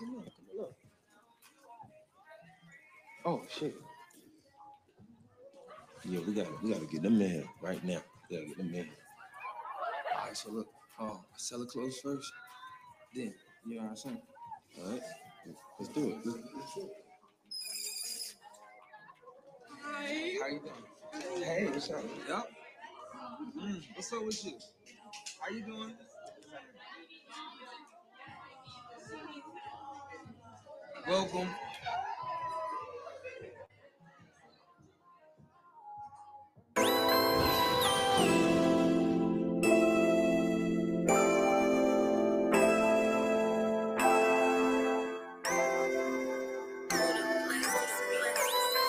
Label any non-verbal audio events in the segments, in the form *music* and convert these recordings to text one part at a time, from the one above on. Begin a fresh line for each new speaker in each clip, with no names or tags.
Come, on, come on, look. Oh shit. Yeah, we gotta we gotta get them in right now. We gotta get them in. All right, so look, oh, sell the clothes first, then you know what I'm saying. All right, let's do it. Let's, let's do it. Hi. How you doing? Hey, what's up? Mm, what's up with you? How you doing? Welcome.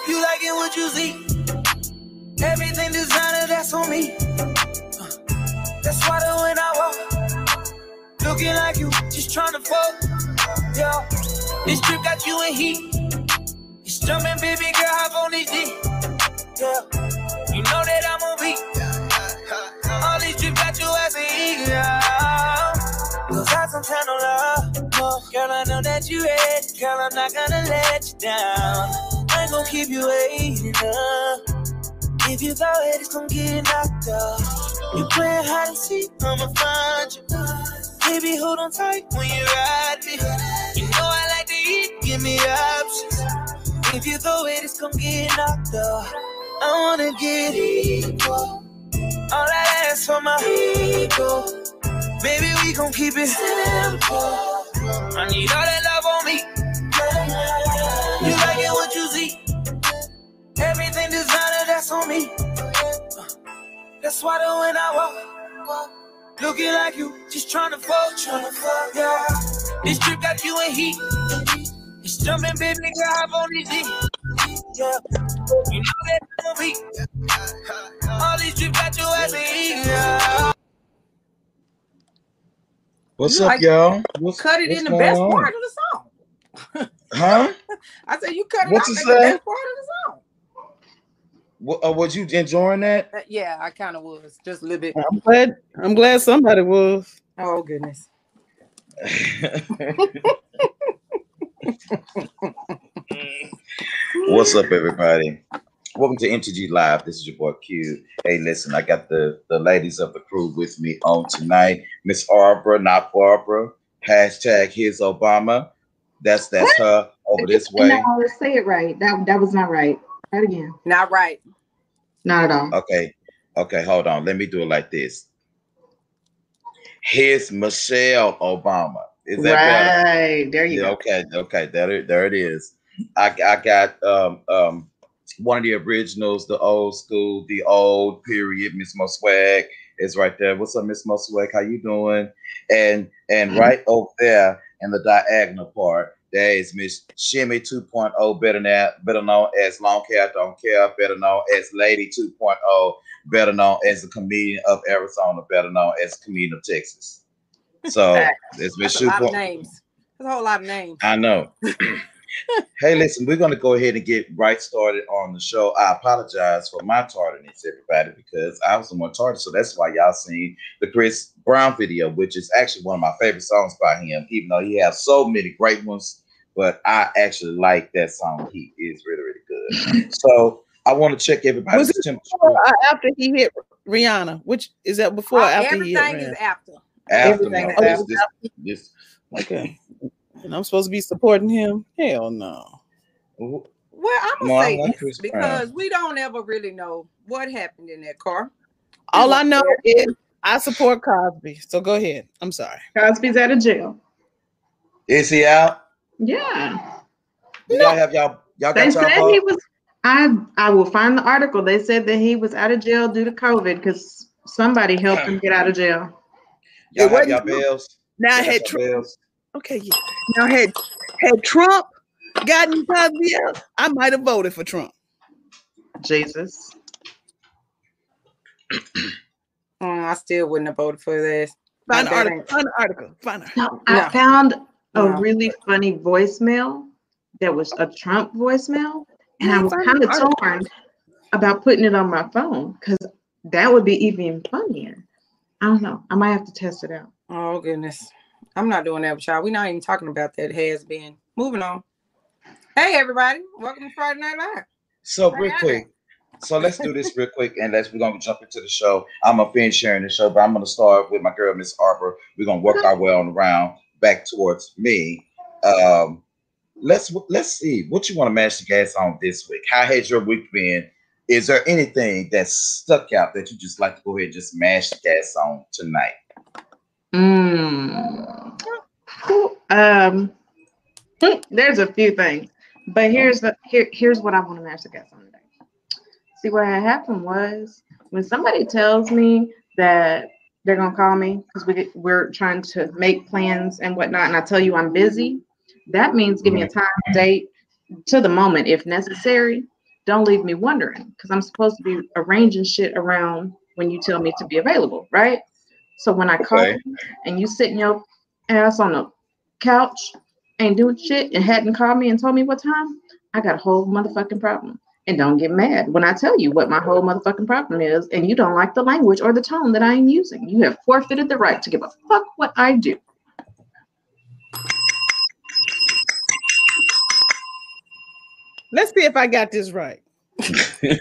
You like it what you see. Everything designer, that's on me. That's why when I walk, looking like you, just trying to fuck. Yeah, this trip got you in heat. It's jumping, baby girl, hop on this D. Yeah, you know that I'm on beat. All these trips got you as an eagle. Cause I some time no love. No, girl, I know that you ready. Girl, I'm not gonna let you down. I ain't gonna keep you waiting up. If you go ahead, it's gonna get knocked off. You playing hide and seek, I'ma find you. Baby, hold on tight when you ride me. Give me options. If you go ahead, it's gonna get knocked off. I wanna get equal. All I ask for my ego. Baby, we gon' keep it simple. I need all that love on me. You like it what you see. Everything designer, that's on me. That's why the when I walk, looking like you, just trying to fuck, trying to fuck, yeah. This trip got you in heat. It's jumping, baby, girl, hop on this D. Yeah, you know that I'm beat. All these trips got you as an eagle.
What's
You
up,
like-
y'all? What's,
Cut it
what's
in the best
on?
part of the song.
Huh? *laughs*
I said you cut it
What's
out
it
in the best part of the song.
What, uh, was you enjoying that?
Uh, yeah, I kind of was just a little bit.
I'm glad. I'm glad somebody was.
Oh goodness. *laughs* *laughs* Mm.
What's up, everybody? Welcome to MTG Live. This is your boy Q. Hey, listen, I got the the ladies of the crew with me on tonight. Miss Arbra, not Barbara. Hashtag his Obama. That's that's her over this way.
No, say it right. That that was not right. Try again.
Not right.
Not at all.
Okay, okay, hold on. Let me do it like this. Here's Michelle Obama. Is that better?
right. There you
Yeah,
go.
okay, okay, there, it- there it is. I, I got um um one of the originals, the old school, the old period. Miss Mo Swag is right there. What's up, Miss Mo Swag? How you doing? And and right over there in the diagonal part, there is Miss Shimmy 2.0, better now, better known as Long Hair Don't Care, better known as Lady 2.0, better known as the comedian of Arizona, better known as comedian of Texas. So it's Miss
That's a lot of names. That's a whole lot of names.
I know. *laughs* hey, listen, we're going to go ahead and get right started on the show. I apologize for my tardiness, everybody, because I was the one tarded. So that's why y'all seen the Chris Brown video, which is actually one of my favorite songs by him, even though he has so many great ones. But I actually like that song. He is really, really good. *laughs* So I want to check everybody's
Was it
temperature
after he hit Rihanna? Which is that before
Uh,
after he hit
everything is after.
After
everything
no,
is
this, this, this,
Okay. And I'm supposed to be supporting him? Hell no.
Well, I'm gonna
No,
say this
Chris
because we don't ever really know what happened in that car.
All I know is I support Cosby. So go ahead. I'm sorry.
Cosby's out of jail.
is he out?
Yeah.
Do y'all have y'all y'all
They
got
said
y'all
he was. I I will find the article. They said that he was out of jail due to COVID because somebody helped him get out of jail.
Y'all
It
have y'all
wasn't-
bills?
Now
Y'all
had
y'all
Trump.
bills?
Okay, yeah. Now had had Trump gotten Cosby out, I might have voted for Trump.
Jesus. *clears throat*
Mm, I still wouldn't have voted for this.
Find
Now,
the
that
article.
ain't-
Find the article. Find the
No, I
No.
found a
No.
really funny voicemail that was a Trump voicemail, and I was kind of torn about putting it on my phone because that would be even funnier. I don't know. I might have to test it out.
Oh goodness. I'm not doing that with y'all. We're not even talking about that has been. Moving on. Hey everybody, welcome to Friday Night Live.
So real
Hey.
quick, so let's do this real quick, and let's we're gonna jump into the show. I'm gonna finish sharing the show, but I'm gonna start with my girl Miss Harper. We're gonna work our way on around back towards me. Um, let's let's see what you want to mash the gas on this week. How has your week been? Is there anything that stuck out that you just like to go ahead and just mash the gas on tonight?
Mm. Um, hmm, there's a few things, but here's the here, here's what I want to mash the gas on today. See what had happened was when somebody tells me that they're gonna call me because we get- we're trying to make plans and whatnot, and I tell you I'm busy. That means give me a time, date, to the moment if necessary. Don't leave me wondering because I'm supposed to be arranging shit around when you tell me to be available, right? So when I call
Okay.
you and you sitting your ass on the couch ain't doing shit and hadn't called me and told me what time, I got a whole motherfucking problem. And don't get mad when I tell you what my whole motherfucking problem is and you don't like the language or the tone that I am using. You have forfeited the right to give a fuck what I do.
Let's see if I got this right. *laughs*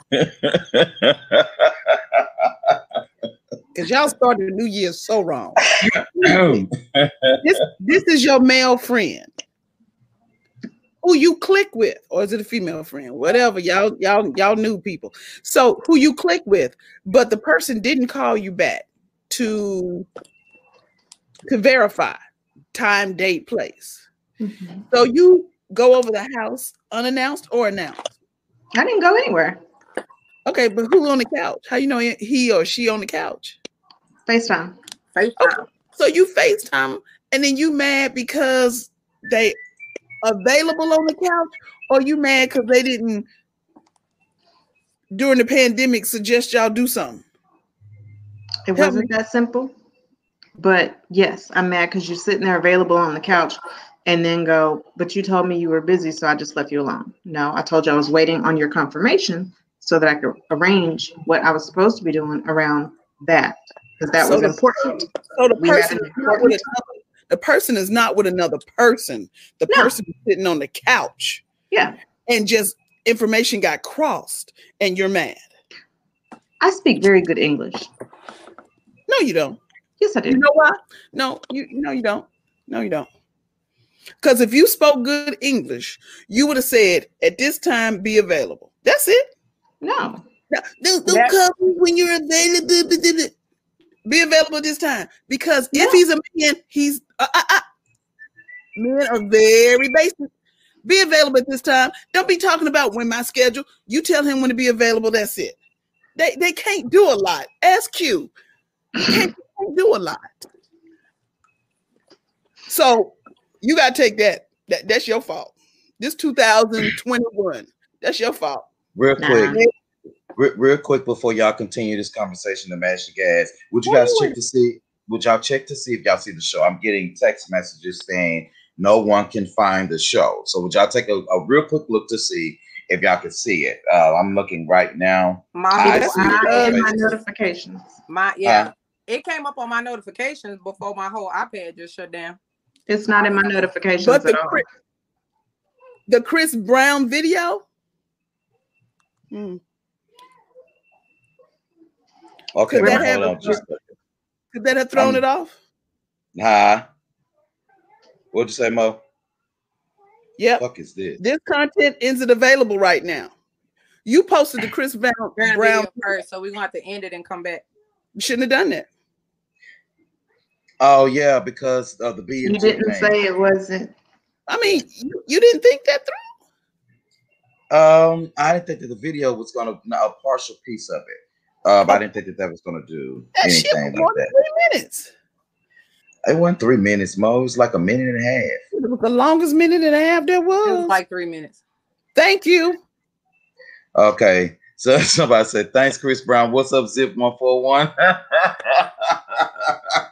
Because y'all started the new year so wrong. *laughs* This this is your male friend. Who you click with, or is it a female friend? Whatever. Y'all, y'all, y'all new people. So who you click with, but the person didn't call you back to to verify time, date, place. Mm-hmm. So you go over the house unannounced or announced.
I didn't go anywhere.
Okay, but who on the couch? How you know he or she on the couch?
FaceTime.
FaceTime.
Okay. So you FaceTime and then you mad because they available on the couch, or you mad because they didn't during the pandemic suggest y'all do something?
It
Tell
wasn't that simple. But yes, I'm mad because you're sitting there available on the couch and then go, but you told me you were busy, so I just left you alone. No, I told you I was waiting on your confirmation so that I could arrange what I was supposed to be doing around that. Because that
So
was
the-
important.
So the
We
person
an
is not with another, the person is not with another person. The
No.
person is sitting on the couch
Yeah.
and just information got crossed and you're mad.
I speak very good English.
No, you don't.
Yes, I do.
You know why? No, you no, you don't. No, you don't. Because if you spoke good English, you would have said, at this time, be available. That's it.
No.
No, don't, don't call me when you're available. Be available this time. Because if he's a man, he's uh, uh, uh. men are very basic. Be available at this time. Don't be talking about when my schedule. You tell him when to be available. That's it. They they can't do a lot. Ask Q. You can't, can't do a lot. So you gotta take that. That that's your fault. This 2021. That's your fault.
Real
Nah.
quick, real, real quick before y'all continue this conversation to mash the gas, would you guys check to see? Would y'all check to see if y'all see the show? I'm getting text messages saying no one can find the show. So would y'all take a, a real quick look to see if y'all can see it? Uh, I'm looking right now.
My,
I see.
I in my notifications.
my yeah. It came up on my notifications before my whole iPad just shut down.
It's not in my notifications
But the
at all.
Chris, the Chris Brown video. Hmm.
Okay,
Could that have
on just
Could that have thrown
Um,
it off?
Nah. What'd you say, Mo?
Yeah.
Fuck is this?
This content isn't available right now. You posted the *laughs* Chris Brown.
Brown
Brown
video first, so we're gonna have to end it and come back.
You shouldn't have done that.
Oh yeah, because of the B.
You didn't say it wasn't.
I mean, you, you didn't think that through.
Um, I didn't think that the video was gonna no, a partial piece of it. Um, I didn't think that that was gonna do
That shit was
anything like that.
three minutes.
It wasn't three minutes, Mo. It was like a minute and a half.
It was the longest minute and a half there
It was
was.
like three minutes.
Thank you.
Okay. So *laughs* somebody said, thanks, Chris Brown. What's up, Zip 141? *laughs*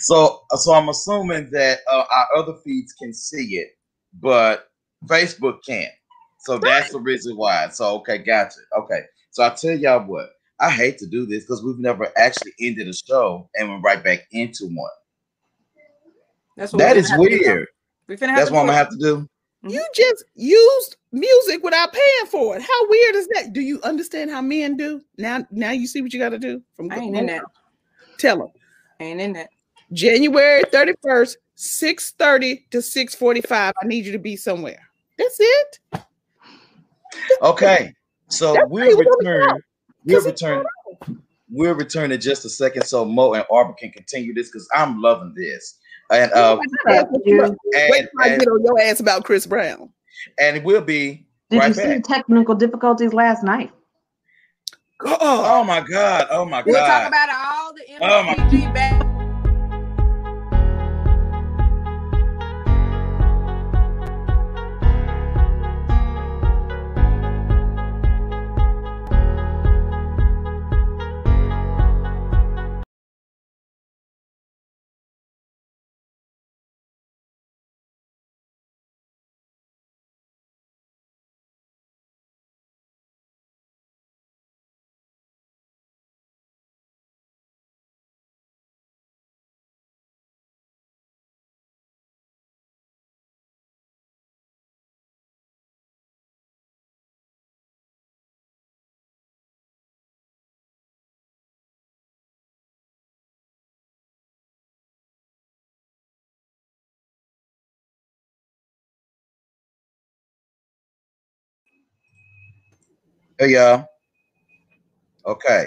so so I'm assuming that uh, our other feeds can see it, but Facebook can't. So that's the reason why. So okay, gotcha. Okay. So I tell y'all what, I hate to do this because we've never actually ended a show and went right back into one.
That's what
That
we
is
finna have to do, though.
weird.
We finna
That's what I'm gonna have to do.
You just used music without paying for it. How weird is that? Do you understand how men do? Now, now you see what you got to do. From
I ain't in that.
Tell them
ain't in that.
January thirty first, six thirty to six forty five. I need you to be somewhere. That's it.
Okay, so
That's
we'll
why he was on the
return. We'll
'Cause he
return. We'll return in just a second, so Mo and Arbor can continue this because I'm loving this. And uh,
That's you-
and,
Wait till I get on your ass about Chris Brown.
and we'll be
Did
right
you see the technical difficulties last night?
Oh,
Oh my god! Oh my god!
We'll talk
god!
about all the
Oh, my-
MPG back.
Hey y'all. Okay.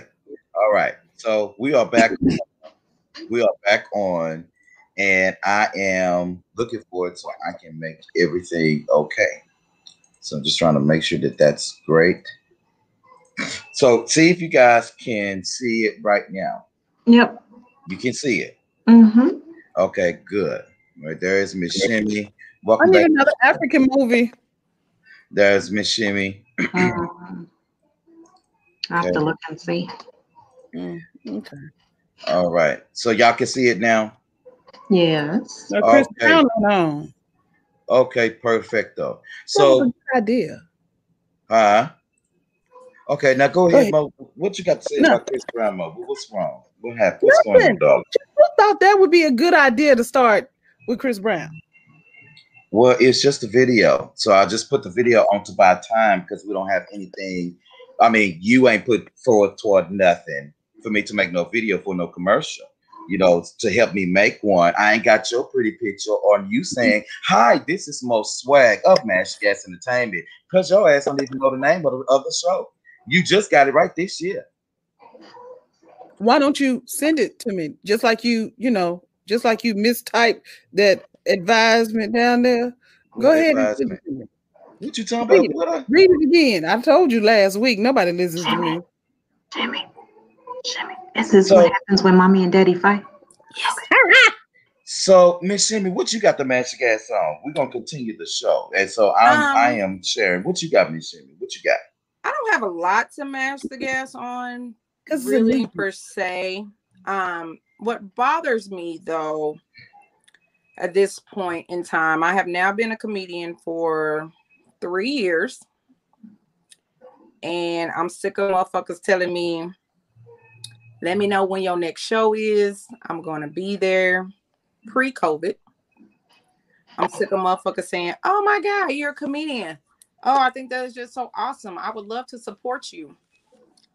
All right. So we are back. *laughs* we are back on, and I am looking forward so I can make everything okay. So I'm just trying to make sure that that's great. So see if you guys can see it right now.
Yep.
You can see it.
Mm-hmm.
Okay, good. Right there is Miss Shimmy.
I
Welcome
need
back.
another African movie.
There's Miss Shimmy. *clears throat*
Um, I have to look and see.
Mm, okay.
All right. So y'all can see it now.
Yes.
Now, Chris
Okay.
Brown on.
Okay, perfecto.
That a
So,
good idea.
huh? Okay, now go
Go
ahead,
ahead.
Mo. What you got to say
No.
about Chris Brown, Mo? What's wrong? What happened? What's going on, dog?
Who thought that would be a good idea to start with Chris Brown?
Well, it's just a video. So I just put the video on to buy time because we don't have anything. I mean, you ain't put forward toward nothing for me to make no video for no commercial. You know, to help me make one. I ain't got your pretty picture on you saying, Hi, this is most swag of Mash Gas Entertainment. Because your ass don't even know the name of the, of the show. You just got it right this year.
Why don't you send it to me? Just like you, you know, just like you mistyped that advisement down there. Go ahead and send
advisement?
it to me.
What you talking
Read
about? What I-
Read it again. I told you last week. Nobody listens to me.
Jimmy. Jimmy. This is
So-
what happens when mommy and daddy fight. Yes.
So, Miss Jimmy, what you got the magic ass on? We're gonna continue the show. And so I'm
Um,
I am sharing. What you got, Miss Jimmy? What you got?
I don't have a lot to match the gas on,
Because
really per se. Um, what bothers me though, at this point in time, I have now been a comedian for three years, and I'm sick of motherfuckers telling me, "Let me know when your next show is. I'm gonna be there." Pre-COVID, I'm sick of motherfuckers saying, "Oh my god, you're a comedian." Oh, I think that is just so awesome. I would love to support you.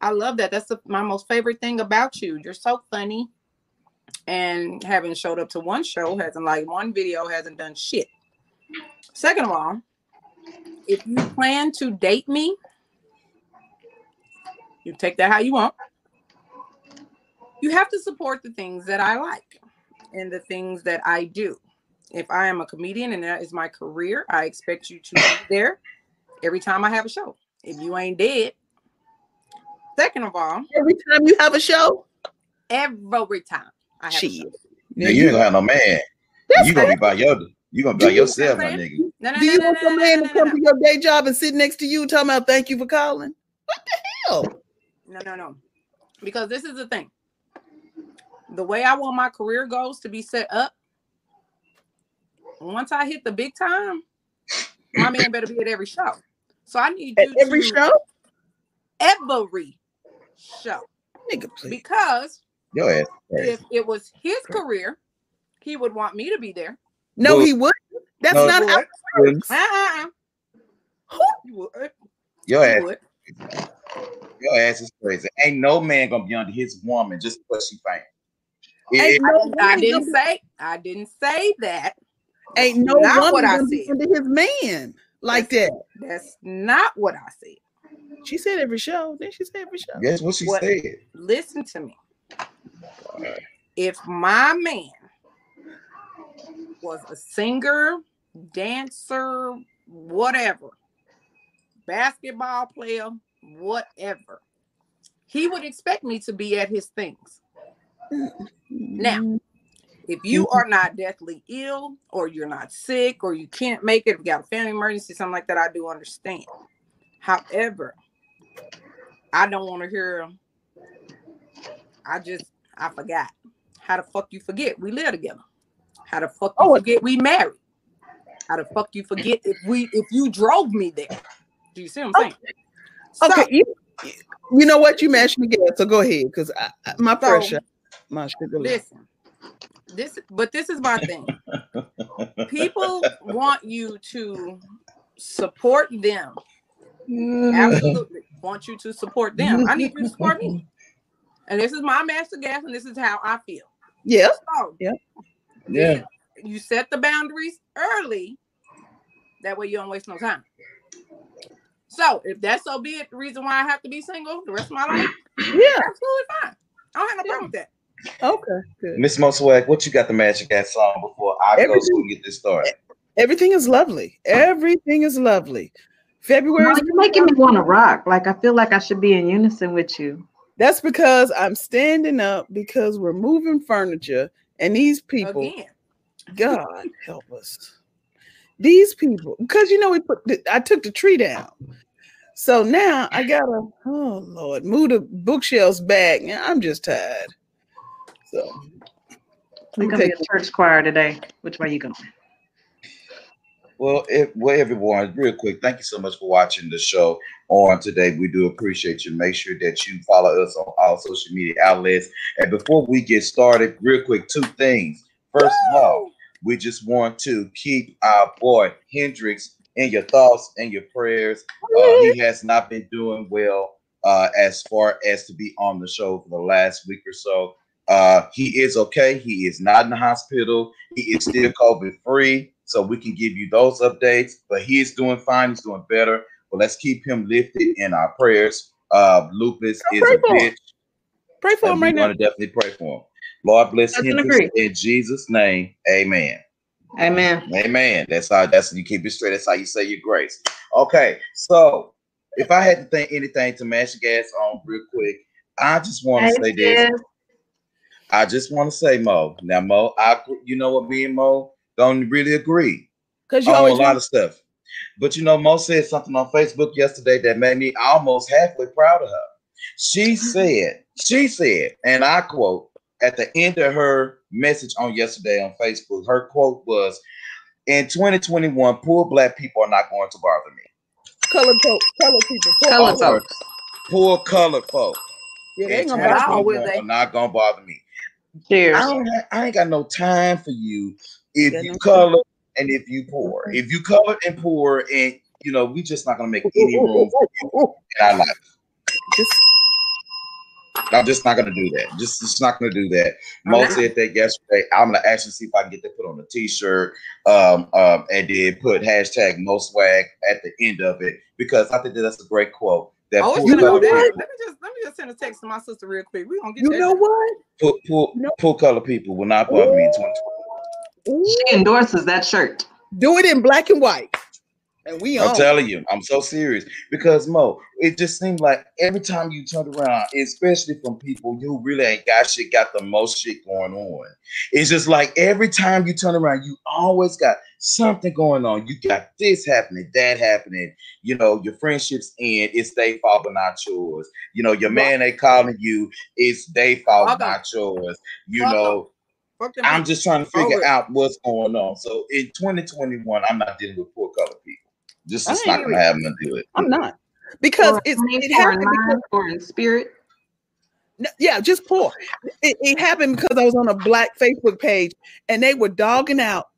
I love that. That's the, my most favorite thing about you. You're so funny. And having showed up to one show hasn't like one video hasn't done shit. Second of all, if you plan to date me, you take that how you want. You have to support the things that I like and the things that I do. If I am a comedian and that is my career, I expect you to be there every time I have a show. If you ain't dead, second of all,
every time you have a show,
every time I have a show.
Yeah, you ain't gonna have no man.
That's
You gonna be by your you gonna be by yourself, my nigga.
No, no,
Do you
no,
want
no,
your
no,
man
no,
to come
no.
to your day job and sit next to you talking about thank you for calling? What the hell?
No, no, no. Because this is the thing. The way I want my career goals to be set up, once I hit the big time, my man better be at every show. So I need
At
you
every
to
show?
every show.
Nigga, please.
Because
Your ass.
if it was his career, he would want me to be there.
No,
Well,
he wouldn't. That's
no,
not how it works.
Uh-uh.
Who-
Your ass,
would.
your ass is crazy. Ain't no man gonna be under his woman just because she faint. It-
no
I
woman
didn't say. I didn't say that.
ain't no
Not
woman
what I
gonna be
said.
under his man like that.
That's not what I said.
She said every show. Then she said every show.
That's what she
What-
said.
Listen to me. If my man was a singer, dancer, whatever, basketball player, whatever, he would expect me to be at his things. Now, mm-hmm. if you are not deathly ill or you're not sick or you can't make it, if you got a family emergency, something like that, I do understand. However, I don't want to hear, I just, I forgot. How the fuck you forget we live together? How the fuck you
Oh,
forget we married? How the fuck you forget if we if you drove me there? Do you see what I'm saying?
Okay,
So,
you, you know what? You mashed me gas, so go ahead, because my
So-
pressure, my sugar.
listen this but this is my thing people want you to support them absolutely want you to support them i need you to support me and this is my master gas and this is how i feel
Yeah,
so
Yeah.
Yeah.
You set the boundaries early that way you don't waste no time so if that's so be it the reason why i have to be single the rest of my life
yeah.
absolutely fine i don't have no problem with that
Okay, good.
Miss Mo Swag, what you got the magic cat song before I go
Everything-
so we can get this started?
Everything is lovely. Everything is lovely. February.
No, you're making me want to rock. Like I feel like I should be in unison with you.
That's because I'm standing up because we're moving furniture, and these people,
again
God help us. These people, because you know we put, the, I took the tree down, so now I gotta, oh Lord, move the bookshelves back. I'm just tired. So
We're gonna be a church choir today. Which way you going?
Well, if, well, everyone, real quick, thank you so much for watching the show on today. We do appreciate you. Make sure that you follow us on all social media outlets. And before we get started, real quick, two things. First of all, we just want to keep our boy Hendrix in your thoughts and your prayers. Uh, he has not been doing well uh, as far as to be on the show for the last week or so. Uh, he is okay. He is not in the hospital. He is still COVID free, so we can give you those updates. But he is doing fine. He's doing better. But let's keep him lifted in our prayers. Uh, lupus
I'll
is a
for him.
bitch,
pray for him right now.
going to definitely pray for him. Lord bless him in Jesus' name. Amen.
Amen.
Amen. That's how that's you keep it straight. That's how you say your grace. Okay, so if I had to think anything to mash gas on real quick, I just want to say this. I just want to say, Mo. Now, Mo, I you know what me and Mo don't really agree
Because you
on a lot of stuff. But you know, Mo said something on Facebook yesterday that made me almost halfway proud of her. She mm-hmm. said, she said, and I quote, at the end of her message on yesterday on Facebook, her quote was, in 2021, poor black people are not going to bother me.
color folk, color people, poor
Color
color.
folks.
Poor colored folk
Yeah, they
in
ain't gonna
At
bother
all,
me.
will they?
are not gonna bother me.
Cheers.
I don't ha- I ain't got no time for you if
Yeah,
you
no
color and if you poor. If you colored and poor and you know, we just not gonna make any *laughs* room for you in our life.
Just
I'm just not gonna do that. Just just not gonna do that. Mo
not.
said that yesterday. I'm gonna actually see if I can get that put on a t-shirt, um, um, and then put hashtag Mo Swag at the end of it because I think that that's a great quote. That
Oh, it's
poor
gonna go
colored
down. Let me just let me just send a text to my sister real quick. We gonna get
you
that.
know what?
poor, poor,
No.
poor colored people will not bother me in 2020.
She endorses that shirt.
Do it in black and white, and we
I'm
on.
telling you, I'm so serious because Mo, it just seems like every time you turn around, especially from people you really ain't got shit, got the most shit going on. It's just like every time you turn around, you always got something going on. You got this happening, that happening. You know, your friendships end, it's their fault, but not yours. You know, your man they calling you, it's their fault,
'em.
not yours. You know, I'm just trying to figure out what's going on. So in 2021, I'm not dealing with poor colored people. Just
I
it's not gonna
with
happen to do it.
I'm not because
Or
it's it happened because
mind, or in spirit.
Yeah, just poor. It, it happened because I was on a black Facebook page and they were dogging out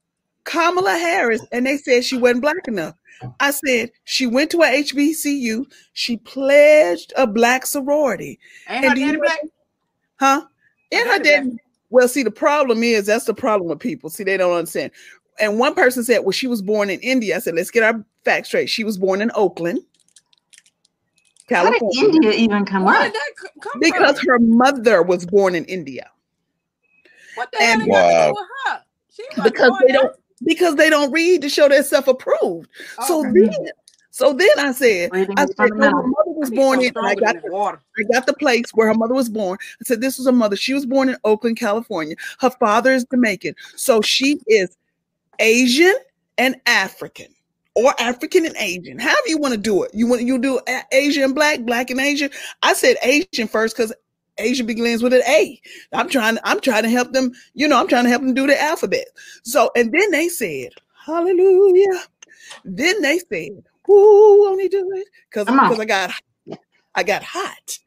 Kamala Harris, and they said she wasn't black enough. I said she went to a HBCU. She pledged a black sorority,
And
And
her
do you
daddy
know-
black?
huh? And her
daddy black.
Well, see, the problem is that's the problem with people. See, they don't understand. And one person said, "Well, she was born in India." I said, "Let's get our facts straight. She was born in Oakland,
How did
California,
India even come
Where
up?
did that come
because
from?
her mother was born in India."
What the hell
and-
they
Wow.
do with her?
Because they don't because they don't read to show their self approved. So
Okay.
then, so then I said,
Reading
I said, no, her mother was
I
born in. I got the,
water.
I got the place where her mother was born. I said this was her mother. She was born in Oakland, California. Her father is Jamaican, so she is Asian and African. Or African and Asian, however you want to do it. You want you do Asian and black, black and Asian. I said Asian first because Asian begins with an A. I'm trying. I'm trying to help them. You know, I'm trying to help them do the alphabet. So, and then they said, Hallelujah. Then they said, Who won't he do it? Because because I got I got hot.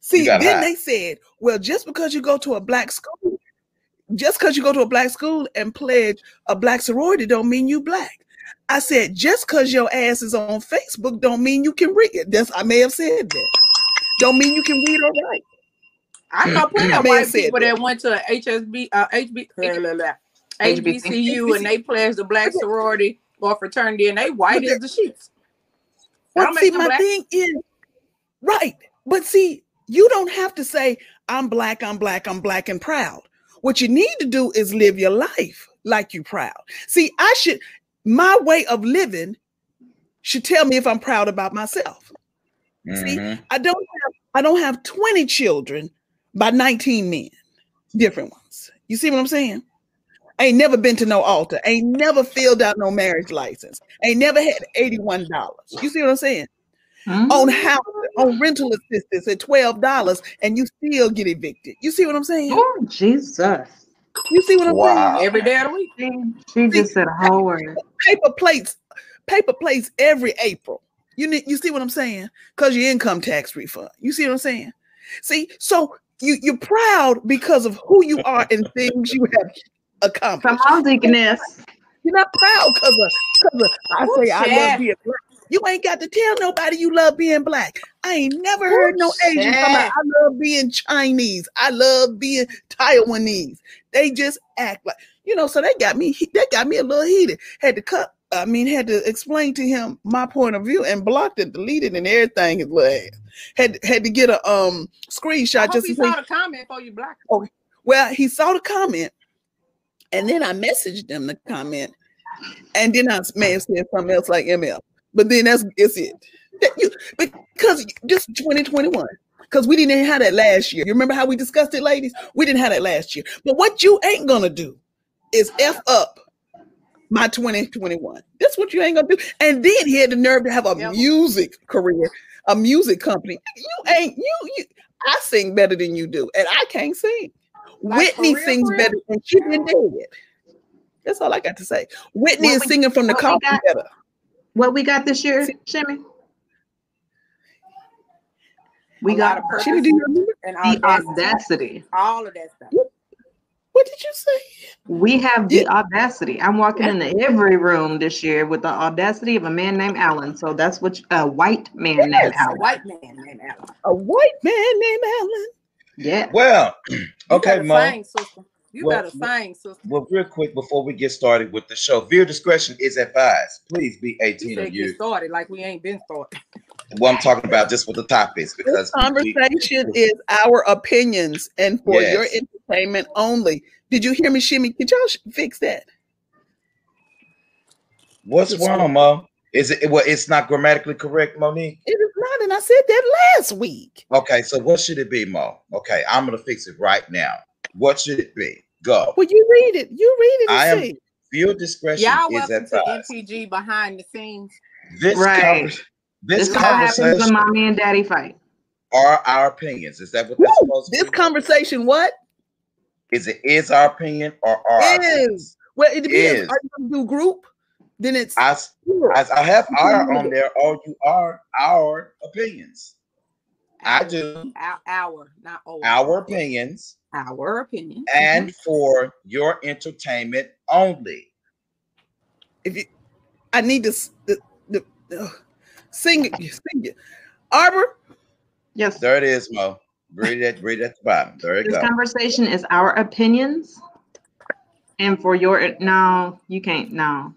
See,
got
then
hot.
they said, Well, just because you go to a black school, just because you go to a black school and pledge a black sorority, don't mean you black. I said, just because your ass is on Facebook, don't mean you can read it. That's I may have said that. Don't mean you can read or write.
I know plenty
I
of
may have
white
said
people
that.
that went to HSB, uh, HB,
HBCU.
HBCU and they pledged the black sorority or fraternity and they white
But
as the sheets.
But see, my
black.
thing is right. But see, you don't have to say, I'm black, I'm black, I'm black and proud. What you need to do is live your life like you're proud. See, I should my way of living should tell me if I'm proud about myself. See,
Mhm.
I don't have I don't have 20 children by 19 men, different ones. You see what I'm saying? Ain't never been to no altar, ain't never filled out no marriage license, ain't never had $81. You see what I'm saying?
Mhm.
On house, on rental assistance at $12, and you still get evicted. You see what I'm saying?
Oh, Jesus.
You see what I'm
Wow.
Every day of the week.
She, she just said a whole word.
Paper plates, paper plates every April. You need, you see what I'm saying? Because your income tax refund. You see what I'm saying? See, so you you're proud because of who you are and *laughs* things you have accomplished.
Come on, Deaconess.
You're not proud because of because of I
Ooh,
say I love being black. You ain't got to tell nobody you love being black. I ain't never heard no Asian come out. I love being Chinese. I love being Taiwanese. They just act like you know. So they got me. They got me a little heated. Had to cut. I mean, had to explain to him my point of view and blocked it, deleted, and everything. His little ass had had to get a um screenshot just
he saw the comment for you black.
well, he saw the comment, and then I messaged him the comment, and then I may have said something else like ML. But then that's it's it. That you because just 2021. Because we didn't have that last year. You remember how we discussed it, ladies? We didn't have that last year. But what you ain't gonna do is F up my 2021. That's what you ain't gonna do. And then he had the nerve to have a
Yep.
music career, a music company. You ain't you you I sing better than you do, and I can't sing.
Like,
Whitney
real,
sings better than she dead. That's all I got to say. Whitney
What
is singing from the
what we
coffin better.
What we got this year, Shimmy? We
A lot
got
of purpose.
Shimmy, do you remember?
and
the
audacity.
audacity.
all of that stuff.
What did you say?
We have the
Yeah.
audacity. I'm walking into every room this year with the audacity of a man named Alan. So that's what a white man named
Yes.
A white man named Alan.
A white man named Alan.
Yeah.
Well, *clears throat* okay,
better
Mo.
sing, sister. You
Well,
better sing, sister.
Well, real quick before we get started with the show, viewer discretion is advised. Please be 18
said
of
get
you.
started like we ain't been started.
What I'm talking about just what the topics
This
because we- we-
conversation is our opinions and for your entertainment only. Did you hear me, Shimmy? Could y'all sh- fix that?
what's wrong, Mo? Is it well? It's not grammatically correct, Monique.
It is not, and I said that last week.
Okay, so what should it be, Mo? Okay, I'm gonna fix it right now. What should it be? Go.
Well, you read it. You read it
I am-
see.
Viewer discretion
Y'all
is
welcome to
advised.
MTG behind the scenes.
This
Right.
conver-
This
this
is what happens when mommy and daddy fight.
are our opinions. Is that what that's
Woo!
supposed to
This
be?
conversation, what
Is it is our opinion or are our opinions?
is? Well, it depends.
Is.
Are you gonna do group? Then it's
I, s-
plural.
I, I have our on there. All you are our opinions. I do
Our, our not old.
our opinions
Our opinion.
and for your entertainment only.
if you, I need to the, the, uh, sing it, sing it. Arbor,
Yes.
There it is, Mo. Read it, read it at the bottom. There you
This
go.
conversation is our opinions. And for your, no, you can't, no.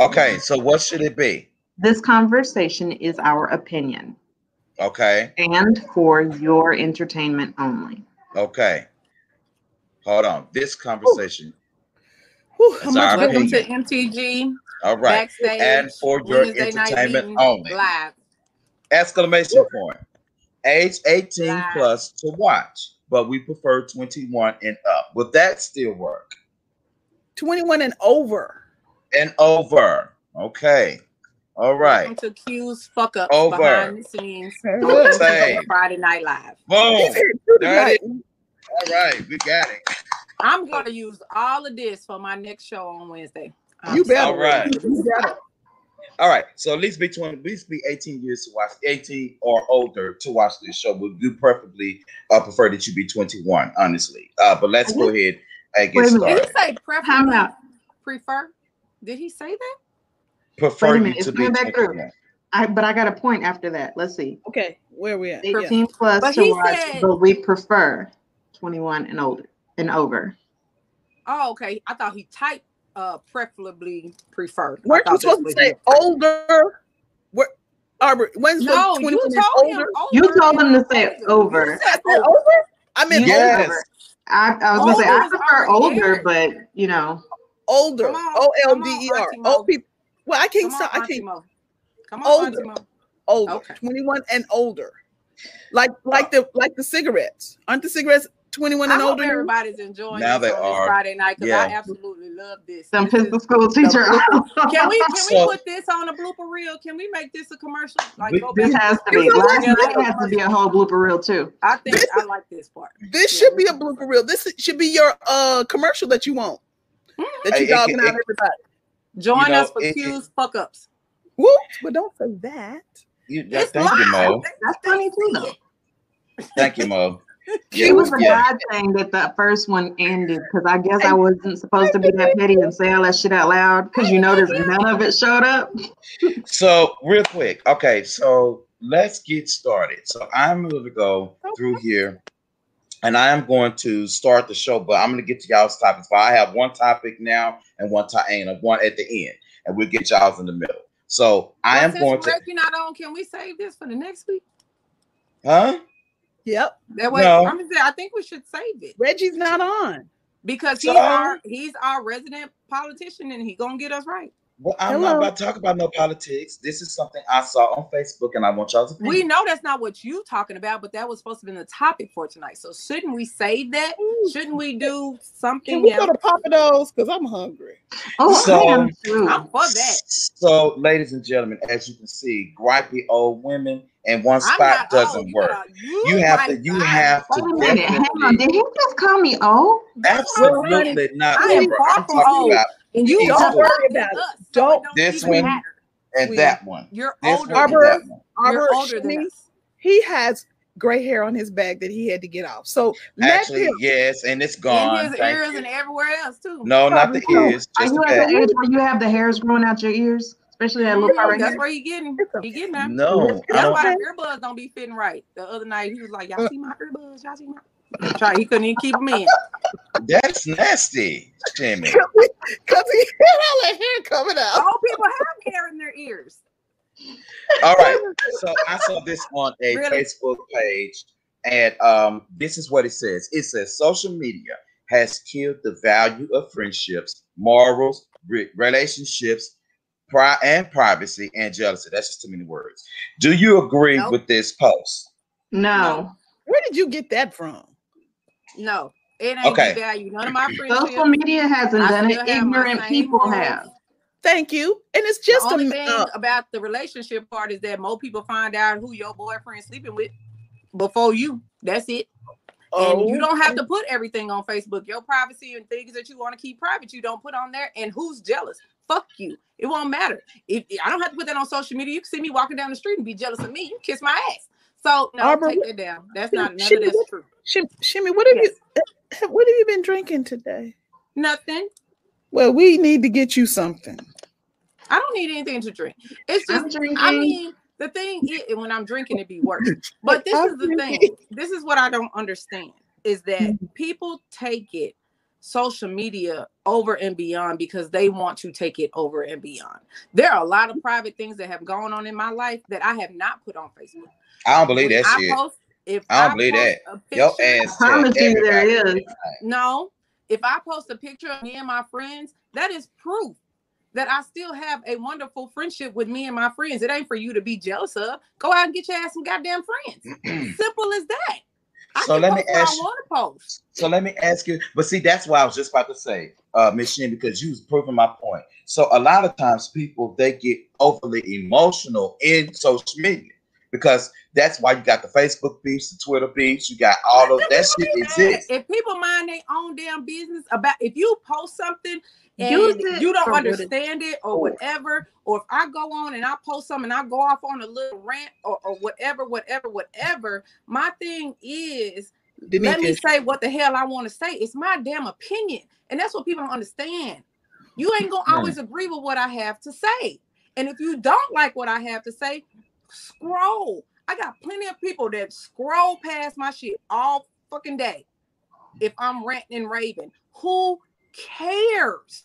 Okay, so what should it be?
This conversation is our opinion
Okay,
and for your entertainment only.
okay. Hold on. This conversation.
whew,
That's
how much
Welcome to. MTG
All right.
backstage
And for your
Wednesday
entertainment only.
live.
Exclamation point. Age 18
Live.
plus to watch, but we prefer 21 and up. Will that still work?
21 and over.
And over. Okay. All right.
Welcome to Q's fuck ups
Over.
behind the scenes. Friday Night Live.
Boom.
He's here too
There it
tonight.
All right. We got it.
I'm gonna use all of this for my next show on Wednesday. I'm
You better.
All right.
You better.
All right. So at least be 20, at least be 18 years to watch, 18 or older to watch this show. We do preferably uh, prefer that you be 21, honestly. Uh, but let's go ahead and get
Wait a minute.
Did he say
Time
preferably
out.
prefer? Did he say that?
Prefer
Wait
you to be
coming back through.
21.
I, but I got a point after that. Let's see.
Okay, where are we at?
18 plus
But
to watch,
said-
but we prefer 21 and older and over.
Oh, okay. I thought he typed uh preferably preferred. I
Weren't you
thought
supposed to say
was
older? Where, Arbor, when's
No,
the
you
21 and
told him
older?
older.
You told him to say over.
said
I said
over.
over? I meant
You
Yes.
said over. I, I was gonna say I
Older
prefer older,
there.
but you know,
older.
Come on,
O L
come
D
on,
E R.
Auntie Mo.
Old people. Well, I can't stop. I can't.
Mo. Come on,
Older.
Auntie
Older.
Okay.
21 and older. Like like the like the cigarettes. Aren't the cigarettes 21 and
hope
older? now?
everybody's enjoying
Now
this
they are.
Friday night because I absolutely love this.
some
This is-
school teacher. *laughs*
Can we can
So-
we put this on a blooper reel? Can we make this a commercial? Like
We-
go
this
back.
has to be.
You?
Last night has to be a whole blooper reel too.
I think
This
I like this part.
This
Yeah,
should be a blooper reel. This should be your uh commercial that you want. That you
Hey, it-
dogging out everybody.
Join
You know,
us for
it- it-
Q's fuck ups.
Whoops, but don't say that.
You, yeah,
It's
thank you,
live.
Mo.
That's funny too, though.
Thank you, Mo.
It was a
yeah.
bad thing that the first one ended because I guess I wasn't supposed to be that petty and say all that shit out loud because you notice none of it showed up.
So, real quick, okay, so let's get started. So, I'm going to go through here and I am going to start the show, but I'm going to get to y'all's topics. But I have one topic now and one time and one at the end, and we'll get y'all's in the middle. So, I
Well,
am
since
going to,
Reggie not on, can we save this for the next week?
huh?
Yep.
That way,
No.
I'm gonna say I think we should save it
Reggie's not on.
because he's
So-
our he's our resident politician and he gonna get us right.
Well, I'm
Hello.
not about to talk about no politics. This is something I saw on Facebook, and I want y'all's opinion.
We know that's not what you talking about, but that was supposed to be the topic for tonight. So shouldn't we save that? Shouldn't we do something?
Can
something
we go
else?
to Pappadeaux's? Because I'm hungry.
Oh,
So-
I am too.
I'm for that.
So, ladies and gentlemen, as you can see, gripey old women and one spot
not
doesn't
old.
Work.
gotta-
You have to. You
I-
have
Wait a
to.
minute, hang on.
definitely-
Did he just call me old?
Absolutely not.
I am
Amber.
far from old.
about
And you
Don't
older
worry about it.
us, so
Don't-
it
This one-
matter.
and
We-
that one.
You're
This
older
one
than
Arbor-
that one.
You're older than
Shimmy,
us.
he has gray hair on his back that he had to get off. So let
Actually,
him.
yes, and it's gone.
his
Thank
ears
you.
and everywhere else too.
No, not the
No.
ears,
Are
just
you
the
at the age where you have the hairs growing out your ears? Especially that little part right
That's
here?
where he getting. He getting that.
No,
That's why the earbuds don't be fitting right. The other night he was like, "Y'all uh. see my earbuds? Y'all see my?" Try. He couldn't even keep them in.
That's nasty, Jimmy.
Because he had all that hair coming out.
Old people have hair in their ears.
All right. So I saw this on a
Really?
Facebook page, and um, this is what it says. It says social media has killed the value of friendships, morals, re- relationships, pri- and privacy and jealousy. That's just too many words. Do you agree
Nope.
with this post?
No.
Where did you get that from?
No, it ain't
Okay.
devalued. None of my friends.
Social
friendships.
media hasn't
I
done it. Ignorant people
morals.
have.
Thank you. And it's just
the only
a
thing
uh,
about the relationship part is that more people find out who your boyfriend's sleeping with before you. That's it. And you don't have to put everything on Facebook. Your privacy and things that you want to keep private, you don't put on there. And who's jealous? Fuck you. It won't matter. If I don't have to put that on social media, you can see me walking down the street and be jealous of me. You kiss my ass. So no,
Arbor,
take that down. That's not none
Shimmy,
of that's true.
Shim, Shimmy, what have
Yes.
you *laughs* what have you been drinking today?
Nothing.
Well, we need to get you something.
I don't need anything to drink. It's
I'm
just
drinking.
I mean, the thing is, when I'm drinking, it be worse. *laughs* But this is the thing. This is what I don't understand is that mm. people take it social media over and beyond because they want to take it over and beyond. There are a lot of private things that have gone on in my life that I have not put on Facebook.
I don't believe
When
that
I
shit.
post, if
I don't believe
post
that.
a
Your
picture-
ass.
I promise you there
everybody
is.
no, if I post a picture of me and my friends, that is proof that I still have a wonderful friendship with me and my friends. It ain't for you to be jealous of. Go out and get your ass some goddamn friends. *clears throat* Simple as that. I
So let me ask you-
post.
So let me ask you, but see, that's why I was just about to say, uh, Miss Shin, because you was proving my point. So a lot of times people they get overly emotional in social media because that's why you got the Facebook beefs, the Twitter beefs, you got all of that shit exists.
If people mind their own damn business about if you post something and you don't
for what it-
understand it or whatever, or if I go on and I post something and I go off on a little rant or, or whatever, whatever, whatever, my thing is let me say what the hell I want to say. It's my damn opinion. And that's what people don't understand. You ain't gonna always agree with what I have to say. And if you don't like what I have to say, scroll. I got plenty of people that scroll past my shit all fucking day. If I'm ranting and raving, who cares?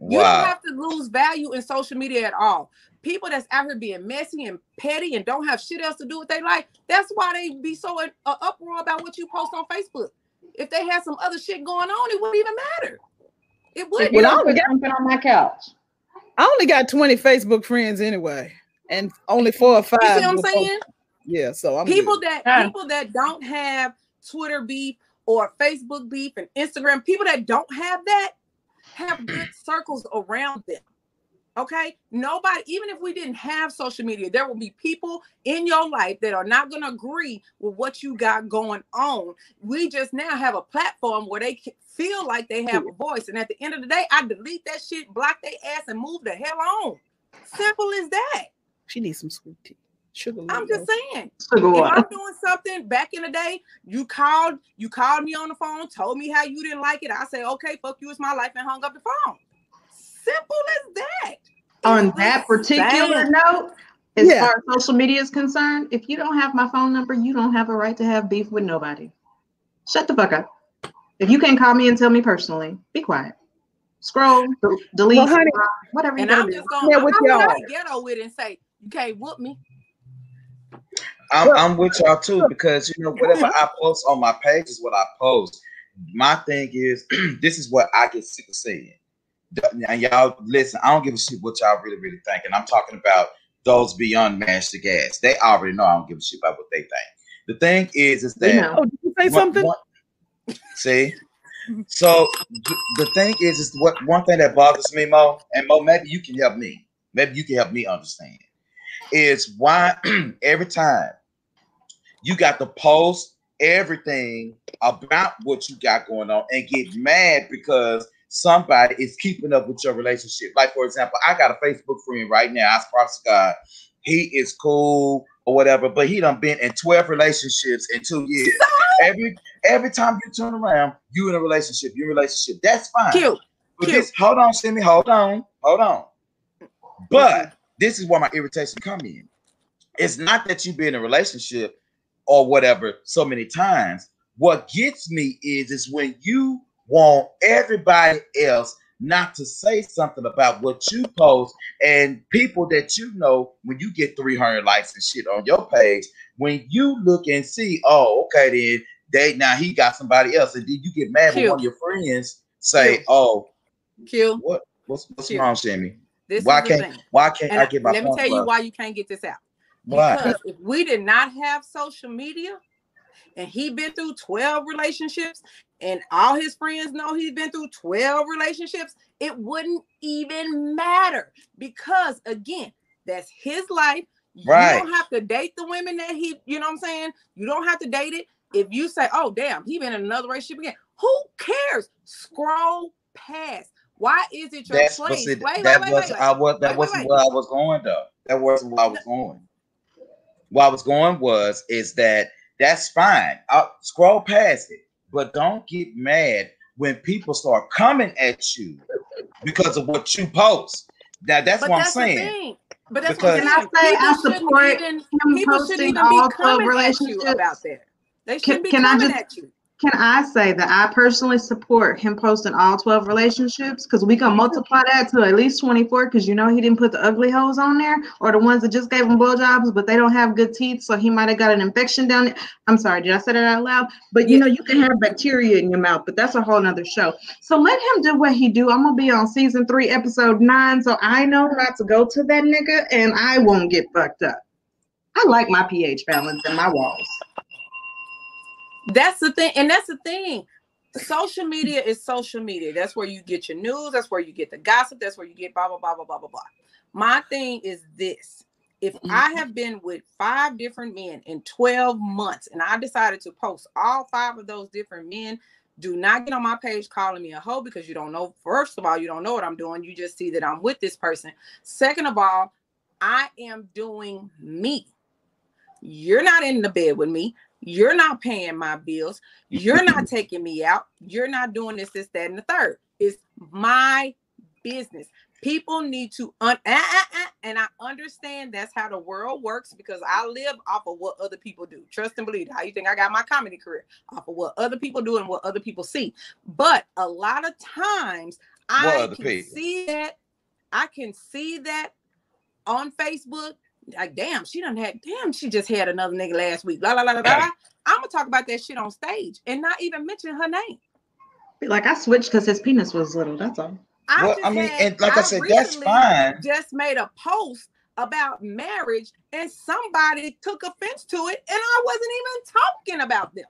You don't have to lose value in social media at all. People that's out here being messy and petty and don't have shit else to do with their life. That's why they be so in uh, uproar about what you post on Facebook. If they had some other shit going on, it wouldn't even matter. It wouldn't.
Well, I
don't
only got-
something on my couch.
I only got 20 Facebook friends anyway, and only four or five.
You see what I'm
will post-
saying?
Yeah, so I'm
people
good.
that
Yeah.
people that don't have Twitter beef or Facebook beef and Instagram, people that don't have that have good circles around them. Okay, nobody, even if we didn't have social media, there will be people in your life that are not going to agree with what you got going on. We just now have a platform where they can feel like they have a voice. And at the end of the day, I delete that shit, block their ass, and move the hell on. Simple as that.
She needs some sweet tea. Sugar.
I'm just saying
Sugar
if
water.
I'm doing something back in the day, you called, you called me on the phone, told me how you didn't like it. I say, okay, fuck you, it's my life, and hung up the phone. Simple as that.
On
It's
that particular
same.
note, as
Yeah.
far as social media is concerned, if you don't have my phone number, you don't have a right to have beef with nobody. Shut the fuck up. If you can't call me and tell me personally, be quiet. Scroll, delete,
Well, honey-
whatever you
And
gotta
I'm
do.
just gonna,
Yeah,
I'm
with
gonna
y'all.
ghetto with it and say, you can't whoop me.
I'm, I'm with y'all too because you know whatever I post on my page is what I post. My thing is *clears throat* this is what I get sick of saying. And y'all listen, I don't give a shit what y'all really really think, and I'm talking about those beyond mash the gas. They already know I don't give a shit about what they think. The thing is, is
We
that
know.
Oh, did you say
one-
something?
one- see, so the thing is, is what one thing that bothers me, Mo, and Mo, maybe you can help me. Maybe you can help me understand. Is why *clears throat* every time you got to post everything about what you got going on and get mad because somebody is keeping up with your relationship. Like, for example, I got a Facebook friend right now. I to God, he is cool or whatever, but he done been in 12 relationships in two years. Every every time you turn around, you in a relationship, you in a relationship. That's fine.
Cute.
But
Cute.
this, hold on, Simmy, hold on, hold on. But this is where my irritation come in. It's not that you be in a relationship or whatever so many times. What gets me is is when you want everybody else not to say something about what you post and people that you know when you get 300 likes and shit on your page when you look and see oh okay then they now he got somebody else and then you get mad when one of your friends say
Cute.
oh
Q,
what what's what's
Cute.
wrong Sammy
this
why can't why can't
And
I get my
let me tell you why you can't get this out.
why
Because if we did not have social media and he been through 12 relationships and all his friends know he's been through 12 relationships, it wouldn't even matter. Because again, that's his life.
Right.
You don't have to date the women that he, you know what I'm saying? You don't have to date it. If you say, oh damn, he been in another relationship again, who cares? Scroll past. Why is it your
That's but
place?
see,
Wait,
that
wait, wait,
was
wait, wait.
I was that
Wait, wait,
wasn't
wait.
where I was going though. That wasn't where I was going. Where I was going was is that that's fine. I'll scroll past it, but don't get mad when people start coming at you because of what you post. That that's
but
what
that's
I'm
the
saying.
thing. But that's
Because-
what I'm
Can I
saying.
say I
People shouldn't
support
even-
Him
people shouldn't even be
12
coming at you about that. They
Can-
shouldn't be
can I
coming
just-
at you.
Can I say that I personally support him posting all 12 relationships? Because we can multiply that to at least 24, because you know he didn't put the ugly hoes on there or the ones that just gave him blowjobs, but they don't have good teeth, so he might have got an infection down there. I'm sorry, did I say that out loud? But you know, you can have bacteria in your mouth, but that's a whole nother show. So let him do what he do. I'm gonna be on season three, episode nine, so I know not to go to that nigga and I won't get fucked up. I like my pH balance and my walls.
That's the thing, and that's the thing. Social media is social media. That's where you get your news. That's where you get the gossip. That's where you get blah blah blah blah blah blah blah. My thing is this: if mm-hmm. I have been with five different men in twelve months, and I decided to post all five of those different men, do not get on my page calling me a hoe because you don't know. First of all, you don't know what I'm doing. You just see that I'm with this person. Second of all, I am doing me. You're not in the bed with me. You're not paying my bills. You're not *laughs* taking me out. You're not doing this, this, that, and the third. It's my business. People need to un- ah, ah, ah, and I understand that's how the world works because I live off of what other people do. Trust and believe. How you think I got my comedy career off of what other people do and what other people see. But a lot of times
What
I can
people?
see that. I can see that on Facebook. Like, damn, she done had, damn, she just had another nigga last week. La la la la la. I'm gonna talk about that shit on stage and not even mention her name.
Like I switched because his penis was little. That's all.
I
Well, I mean,
had-
and like I said, that's fine.
Just made a post about marriage and somebody took offense to it, and I wasn't even talking about them.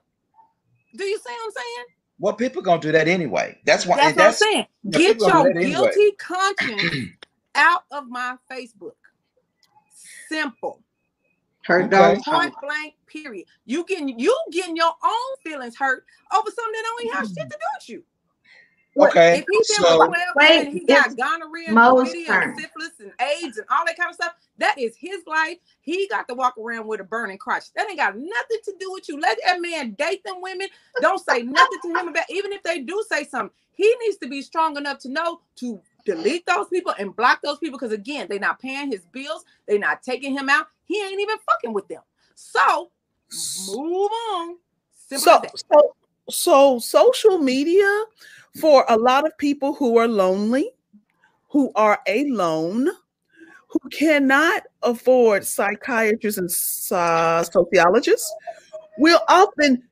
Do you see what I'm saying?
Well, people gonna do that anyway. That's why.
That's,
and
what I'm saying. Get your
do anyway.
guilty conscience *clears throat* out of my Facebook. Simple.
Hurt
Okay.
dog.
Point blank. Period. You getting you getting your own feelings hurt over something that don't even have shit to do with you.
okay.
If he's been
So
with 12
Wait,
and he got gonorrhea and chlamydia and syphilis and AIDS and all that kind of stuff, that is his life. He got to walk around with a burning crotch. That ain't got nothing to do with you. Let that man date them women. Don't say nothing to him about even if they do say something. He needs to be strong enough to know to delete those people and block those people because again, they're not paying his bills, they're not taking him out. He ain't even fucking with them. So move on. Simple
So, so, so social media for a lot of people who are lonely, who are alone, who cannot afford psychiatrists and uh, sociologists, will often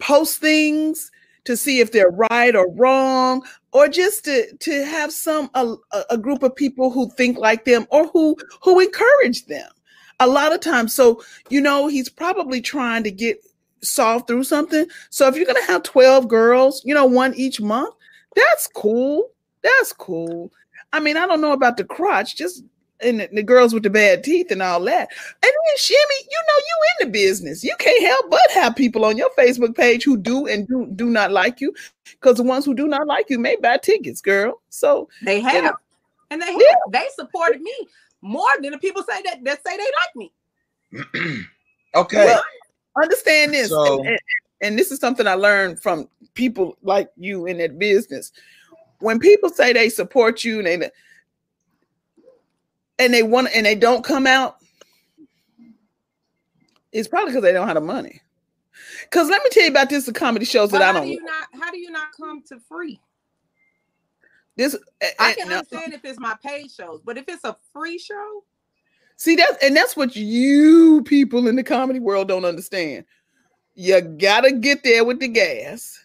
post things to see if they're right or wrong, or just to to have some a, a- group of people who think like them or who who encourage them. A lot of times, so you know, he's probably trying to get solve through something. So if you're gonna have 12 girls, you know, one each month, that's cool. That's cool. I mean, I don't know about the crotch, just and the, the girls with the bad teeth and all that. And then Shimmy, you know, you in the business. You can't help but have people on your Facebook page who do and do do not like you, because the ones who do not like you may buy tickets, girl. So
They have,
know.
and they have.
Yeah.
They supported me more than the people say that that say they like me. *clears throat*
okay.
Well, understand this,
So-
and, and, and this is something I learned from people like you in that business. When people say they support you and they and they want and they don't come out, it's probably because they don't have the money. Because let me tell you about this: the comedy shows that
But
I
how
don't.
do you not? How do you not come to free?
This eh,
I
and-
can
no,
understand if it's my paid shows, but if it's a free show,
See that's and that's what you people in the comedy world don't understand. You gotta get there with the gas.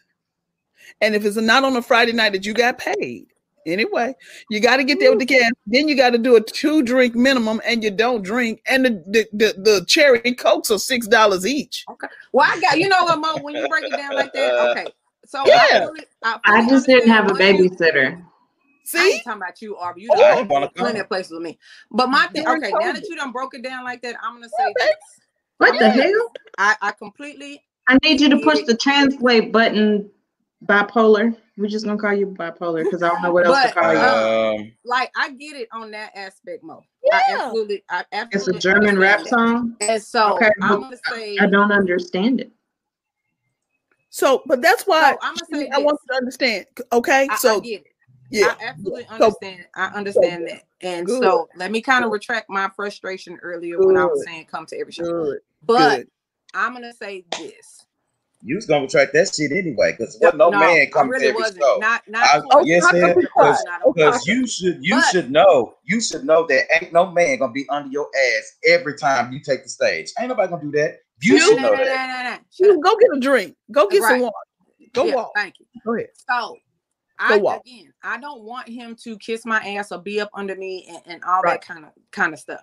And if it's not on a Friday night that you got paid, anyway, you got to get there with the gas. Then you got to do a two drink minimum, and you don't drink. And the the, the, the cherry cokes are six dollars each. Okay.
Well, I got you know what, Mo. When you break it down like that, *laughs* okay. So
Yeah.
I, fully, I,
I just didn't have a
understand once you-
babysitter.
I
See,
ain't talking about you, Arby. You
Oh,
done
I
been
wanna
plenty
come.
of places with me. But my thing,
During
okay, now that you done broke it down like that, I'm gonna say
baby.
this.
What the hell?
I, I completely
I need you to push the translate button. Bipolar. We're just gonna call you bipolar because I don't know what else to call you.
uh,
Um,
like I get it on that aspect, Mo. I
Yeah.
absolutely, I
It's a
absolutely
German rap
understand
song.
And so
Okay,
I'm gonna say
I don't understand it.
so but that's why
So I'ma say
I want you to understand. Okay,
I, I
so
get it.
Yeah.
I absolutely
So-
understand. I understand that. And
Good.
so let me kind of retract my frustration earlier when I was saying come to every show.
Good.
But
Good.
I'm gonna say this.
You was gonna retract that shit anyway, because what no, man
I
coming
really
to every
wasn't.
show.
Not not
I-
towards
yes,
the
because-
don't
Because you should you
But-
should know you should know that ain't no man gonna be under your ass every time you take the stage. Ain't nobody gonna do that. You
No,
should know
no,
that.
no, no, no. Shut
You go get a drink. Go get some water. Go
Yeah,
walk.
Thank you.
Go ahead.
So I
walk.
again, I don't want him to kiss my ass or be up under me and, and all
Right.
that kind of kind of stuff.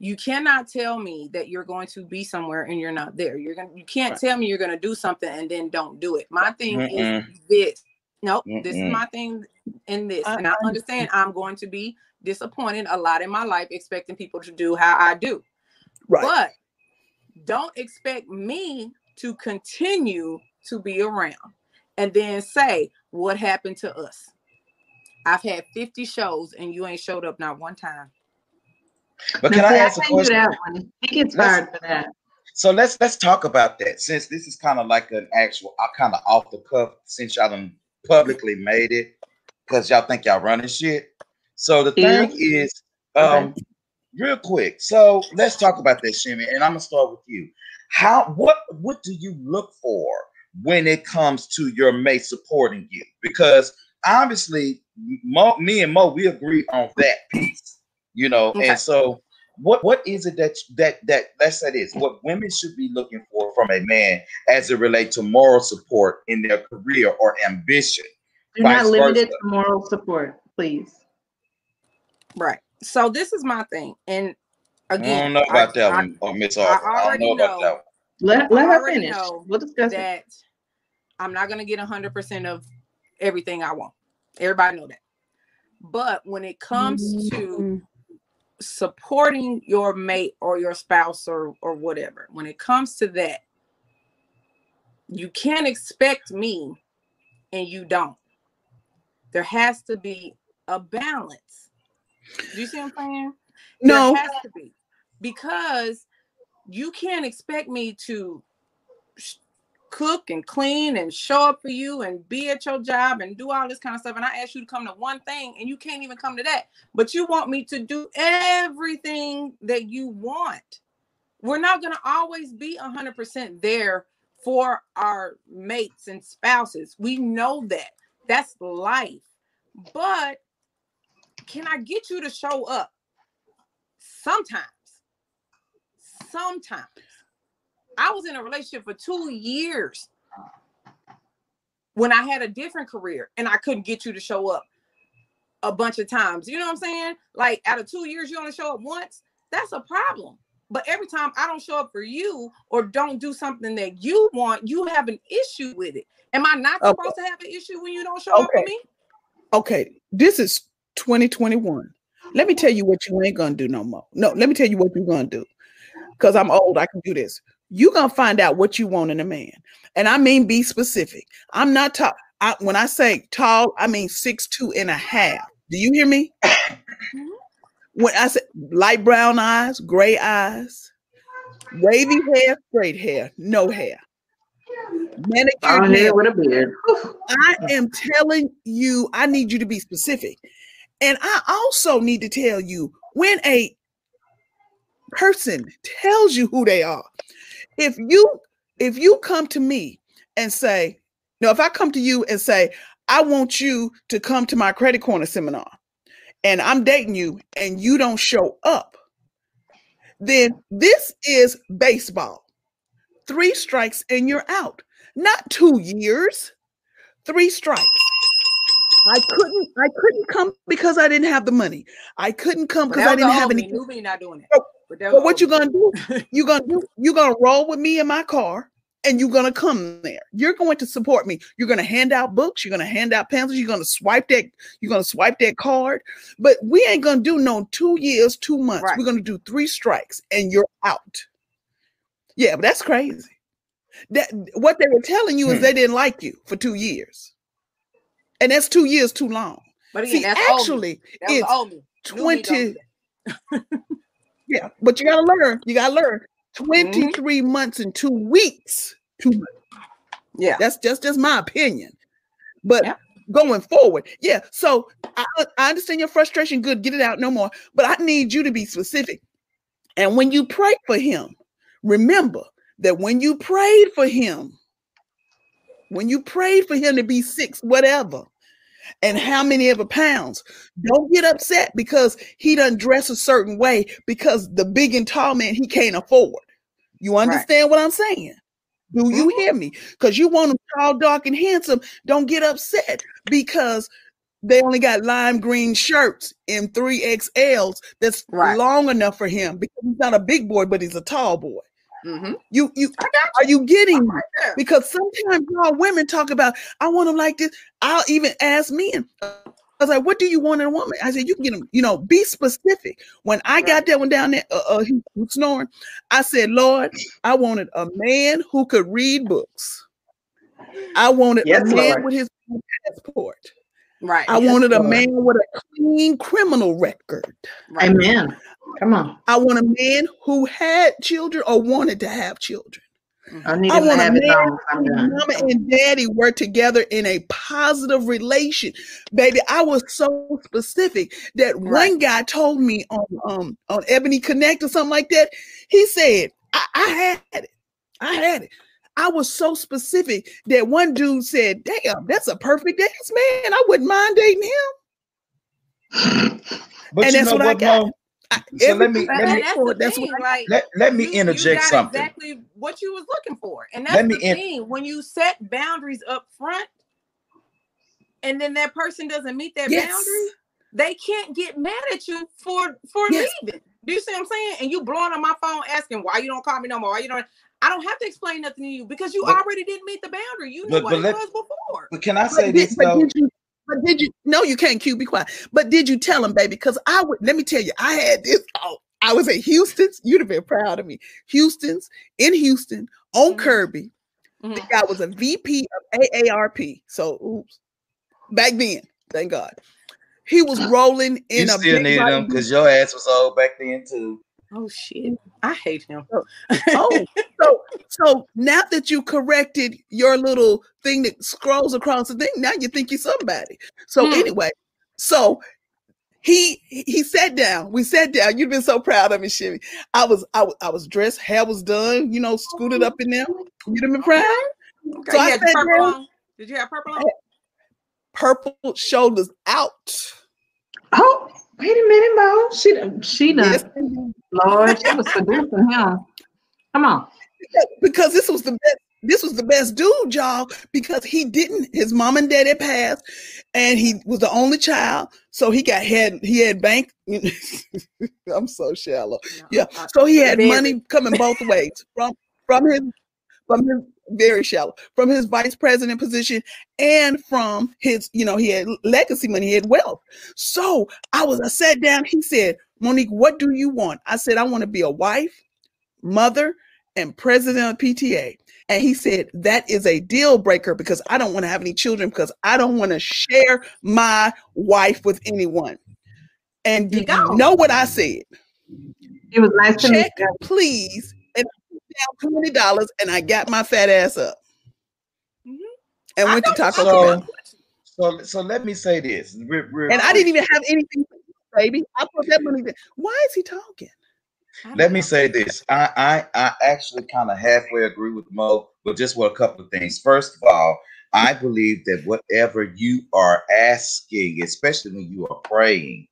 You cannot tell me that you're going to be somewhere and you're not there. You're gonna you can't
Right.
tell me you're gonna do something and then don't do it. My thing
Mm-mm.
is this. Nope, this is my thing in this.
I-
and I
I
understand mm. I'm going to be disappointed a lot in my life expecting people to do how I do.
Right.
But don't expect me to continue to be around and then say what happened to us. I've had 50 shows and you ain't showed up not one time.
But can I ask a question?
that one. He gets fired for that.
So let's let's talk about that since this is kind of like an actual, I kind of off the cuff since y'all done publicly made it because y'all think y'all running shit. So the
Yeah.
thing is, um, real quick. So let's talk about this, Shimmy, and I'm gonna start with you. How what what do you look for when it comes to your mate supporting you? Because obviously, Mo, me and Mo, we agree on that piece, you know,
Okay.
and so what what is it that that that let's what women should be looking for from a man as it relates to moral support in their career or ambition
Do not
Vice
limit it to moral support, please.
Right. So this is my thing. And
i
again,
don't know about
I-
that
I-
one or miss
I
Arthur. i don't
already
know about that one
Let, let her
already
finish. We'll discuss it.
that I'm not gonna get hundred percent of everything I want. Everybody know that. But when it comes to mm-hmm. Supporting your mate or your spouse or or whatever, when it comes to that, you can't expect me and you don't. There has to be a balance. Do you see what I'm saying?
No.
There has to be because you can't expect me to cook and clean and show up for you and be at your job and do all this kind of stuff. And I ask you to come to one thing and you can't even come to that. But you want me to do everything that you want. We're not going to always be 100% there for our mates and spouses. We know that. That's life. But can I get you to show up? Sometimes. Sometimes. I was in a relationship for two years when I had a different career and I couldn't get you to show up a bunch of times. You know what I'm saying? Like out of two years, you only show up once. That's a problem. But every time I don't show up for you or don't do something that you want, you have an issue with it. Am I not
Okay.
supposed to have an issue when you don't show up for
Okay.
me?
Okay, this is 2021. Let me tell you what you ain't gonna do no more. No, let me tell you what you're gonna do. Because I'm old, I can do this. You're gonna find out what you want in a man. And I mean be specific. I'm not tall. I, when I say tall, I mean six two and a half. Do you hear me? Mm-hmm. when I say light brown eyes, gray eyes, wavy hair, straight hair, no hair. Nails.
hair with a beard.
I am telling you, I need you to be specific. And I also need to tell you when a person tells you who they are. If you if you come to me and say, no, if I come to you and say, I want you to come to my credit corner seminar and I'm dating you and you don't show up, then this is baseball. Three strikes and you're out. Not two years three strikes. I couldn't I couldn't come because I didn't have the money. I couldn't come because I didn't have any.
New me not doing it. But,
But what you gonna do? *laughs* You gonna do you gonna roll with me in my car and you're gonna come there. You're going to support me. You're gonna hand out books, you're gonna hand out pencils, you're gonna swipe that, you're gonna swipe that card. But we ain't gonna do no two years, two months.
Right.
We're gonna do three strikes and you're out. Yeah, but that's crazy. That what they were telling you is
Hmm.
they didn't like you for two years. And that's two years too long.
But again,
See,
that's old me.
actually, it's
old me. *laughs* New me don't
20
do that.
Yeah, but you gotta learn. You gotta learn.
Mm-hmm.
23 months and two weeks. Two months.
Yeah.
That's just just my opinion. But
Yeah.
going forward. Yeah. So I, I understand your frustration. Good, get it out no more. But I need you to be specific. And when you pray for him, remember that when you prayed for him, when you prayed for him to be six, whatever, and how many ever pounds, don't get upset because he doesn't dress a certain way because the big and tall man he can't afford. You understand what I'm saying? Do you mm-hmm. hear me? Because you want him tall, dark, and handsome. Don't get upset because they only got lime green shirts in 3XLs that's
Right.
long enough for him because he's not a big boy, but he's a tall boy.
Mhm.
You you
got
are you getting me?
right.
Because sometimes y'all women talk about, I want them like this. I'll even ask men. I was like, what do you want in a woman? I said, you can get them, you know, be specific. When I got that one down there, uh, uh, he was snoring, I said, Lord, I wanted a man who could read books. I wanted
Yes,
a man
Lord.
with his passport.
Right.
I
Yes,
wanted a man with a clean criminal record.
right.
Amen. Come on.
I want a man who had children or wanted to have children.
I need
I
him to
want a man
own. I'm
whose
done.
mama and daddy were together in a positive relation. Baby, I was so specific that
Right.
one guy told me on um on Ebony Connect or something like that. He said, I, I had it. I had it. I was so specific that one dude said, Damn, that's a perfect ass man. I wouldn't mind dating him. *laughs*
But
And
you
that's
know
what I
what,
got.
Mo?
I,
So let me- let me-
that's
that's
thing,
what
like
Let, let me
you- you
interject
got
something.
Exactly what you was looking for, and that's
Let me
the
in-
thing. When you set boundaries up front, and then that person doesn't meet that
Yes.
boundary, they can't get mad at you for for
Yes.
leaving. Do you see what I'm saying? And you blowing on my phone asking why you don't call me no more. Why you don't? I don't have to explain nothing to you because you
But-
already didn't meet the boundary. You knew
But-
what
but
it
let-
was before.
But can I say
did,
this
but
though?
did you? But did you? No, you can't. Q, be quiet. But did you tell him, baby? Because I would. Let me tell you, I had this. Oh, I was at Houston's. You'd have been proud of me. Houston's in Houston on
Mhm.
Kirby. The
Mhm.
guy was a VP of AARP. So, oops. Back then, thank God, he was rolling
You
in a
still
big
needed
body
them because your ass was old back then too.
Oh shit! I hate him. *laughs*
Oh, so so now that you corrected your little thing that scrolls across the thing, now you think you're somebody. So
Hmm.
anyway, so he he sat down. We sat down. You've been so proud of me, Shimmy. I was I was I was dressed, hair was done, you know, scooted up in there. You'd have been proud.
Okay,
So I sat
purple
down.
Did you have purple on?
Purple shoulders out.
Oh, wait a minute, Mo. She she done.
Yes,
Lord, she was seducing him. Come on.
because this was the best. This was the best dude, y'all, because he didn't. His mom and dad had passed, and he was the only child, so he got had he had bank. *laughs* I'm so shallow. Yeah, so he had money *laughs* coming both ways from from his from his very shallow from his vice president position and from his you know he had legacy money, he had wealth. So I was I sat down. He said, Monique, what do you want? I said, I want to be a wife, mother, and president of PTA. And he said, that is a deal breaker because I don't want to have any children because I don't want to share my wife with anyone. And
You
you know what I said?
It was nice to meet
Check,
you.
please. And I down twenty dollars, and I got my fat ass up
Mhm.
and
I
went to Taco
you-
So-
Bell.
So so let me say this. real- real
And I didn't even have anything, baby. I put that money there. Why is he talking?
Let me
know.
say this. I I, I actually kind of halfway agree with Mo, but just with a couple of things. First of all, I believe that whatever you are asking, especially when you are praying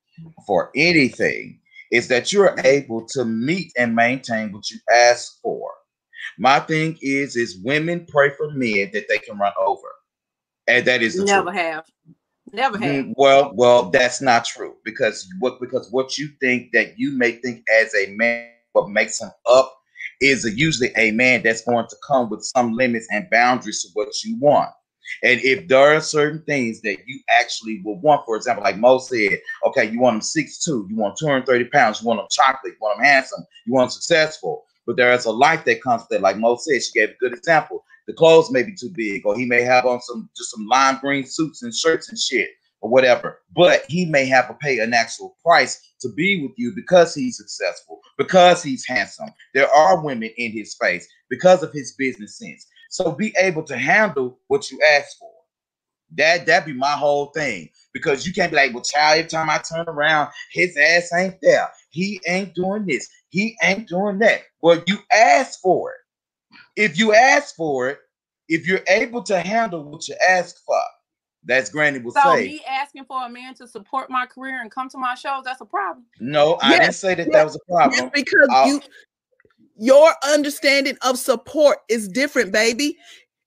for anything, is that you're able to meet and maintain what you ask for. My thing is, is women pray for men that they can run over, and that is the
Never
truth.
have. Never have.
Mm, Well, well, that's not true because what because what you think that you may think as a man, what makes him up is usually a man that's going to come with some limits and boundaries to what you want. And if there are certain things that you actually will want, for example, like Mo said, okay, you want them six two, you want 230 pounds, you want them chocolate, you want them handsome, you want them successful. But there is a life that comes with that, like Mo said, she gave a good example. The clothes may be too big, or he may have on some just some lime green suits and shirts and shit, or whatever. But he may have to pay an actual price to be with you because he's successful, because he's handsome. There are women in his face because of his business sense. So be able to handle what you ask for. That that be my whole thing. Because you can't be like, well, child, every time I turn around, his ass ain't there. He ain't doing this. He ain't doing that. Well, you asked for it. If you ask for it, if you're able to handle what you ask for, that's Granny will
So
say.
me asking for a man to support my career and come to my shows, that's a problem.
No, I didn't say that
yes,
that was a
Yes,
problem.
because
I'll-
you your understanding of support is different, baby.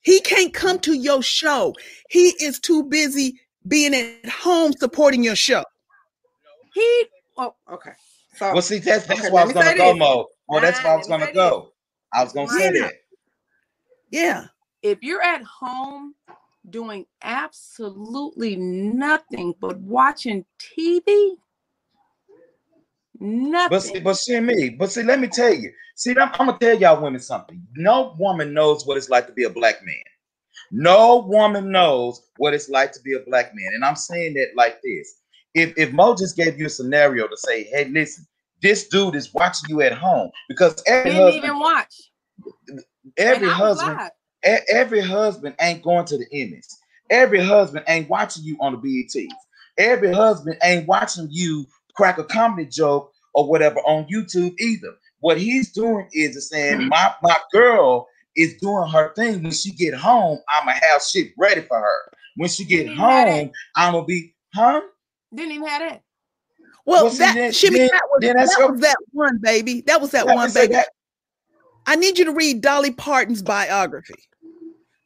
He can't come to your show. He is too busy being at home supporting your show.
He oh okay. So
Well, see, that's that's
Okay,
where I
let
was gonna go. Mo. Well, that's where I was gonna go. I was gonna say
Yeah.
that.
Yeah.
if you're at home doing absolutely nothing but watching TV, nothing.
But see, but see me. But see, let me tell you. See, I'm, I'm gonna tell y'all women something. No woman knows what it's like to be a black man. No woman knows what it's like to be a black man. And I'm saying that like this. If if Mo just gave you a scenario to say, hey, listen, this dude is watching you at home because every
didn't
husband,
even watch.
every husband. E- every husband ain't going to the Emmys. Every husband ain't watching you on the BETs. Every husband ain't watching you crack a comedy joke or whatever on YouTube either. What he's doing is just saying, mm-hmm. my my girl is doing her thing. When she get home, I'ma have shit ready for her. When she get
Didn't even have that.
home, I'ma be, huh?
Didn't even have that.
Well,
Well,
that
then-
Shimmy,
then-
that was,
then that's
that
your-
was that one, baby. That was that one, baby.
that-
I need you to read Dolly Parton's biography.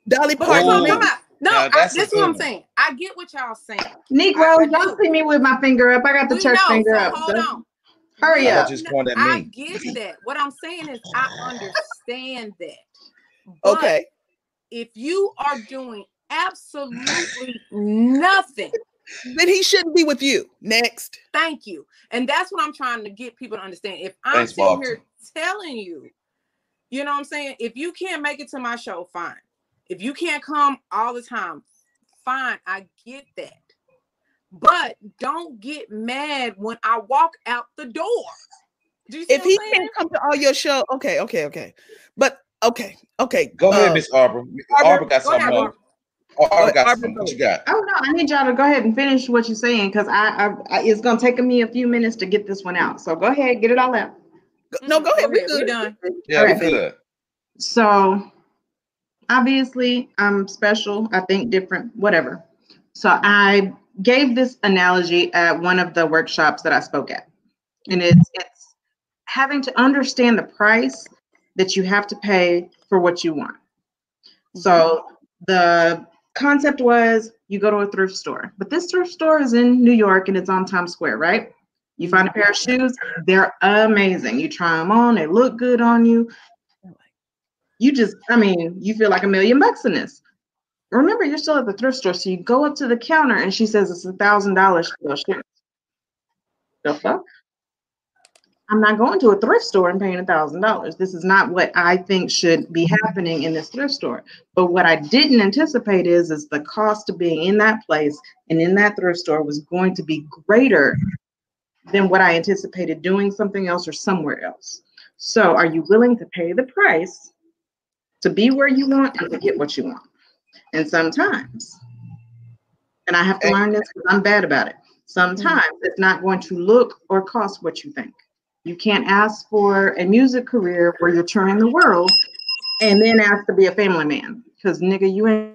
Dolly
But that's what I'm
Parton.
Ooh.
talking about. No, I,
that's a
this is what I'm saying. I get what y'all saying.
Negro,
I- I
don't see me with my finger up. I got the church
know,
finger
so
up.
hold
so
on.
Hurry up.
thought you was pointing at
I
me.
get that. What I'm saying is I understand that. But
Okay.
if you are doing absolutely nothing, *laughs*
Then he shouldn't be with you. Next.
thank you. And that's what I'm trying to get people to understand. If I'm
Thanks,
sitting
Bobby.
here telling you, you know what I'm saying? If you can't make it to my show, fine. If you can't come all the time, fine. I get that. But don't get mad when I walk out the door. Do you see
If he
saying?
can't come to all your show, okay, okay, okay. But okay, okay.
Go ahead,
uh,
Miss Arbor.
Arbor,
Arbor got
go
something
ahead,
more.
Arbor.
Arbor
Arbor,
got
Arbor,
something. What you got?
Oh no, I need y'all to go ahead and finish what you're saying because I, I, I it's gonna take me a few minutes to get this one out. So go ahead, get it all out.
go- no, go ahead. We
We
good.
done.
Yeah,
Alright.
we good.
So obviously I'm special, I think different, whatever. So I gave this analogy at one of the workshops that I spoke at. And it's it's having to understand the price that you have to pay for what you want. So mm-hmm. the concept was you go to a thrift store, but this thrift store is in New York and it's on Times Square, right? You find a pair of shoes, they're amazing. You try them on, they look good on you. Oh you just, I mean, you feel like a million bucks in this. Remember, you're still at the thrift store, so you go up to the counter and she says it's a thousand dollars for those. The fuck? I'm not going to a thrift store and paying a thousand dollars. This is not what I think should be happening in this thrift store. But what I didn't anticipate is is the cost of being in that place and in that thrift store was going to be greater than what I anticipated doing something else or somewhere else. So are you willing to pay the price to be where you want and to get what you want? And sometimes, and I have to learn this because I'm bad about it. Sometimes it's not going to look or cost what you think. You can't ask for a music career where you're touring the world and then ask to be a family man because nigga, you ain't.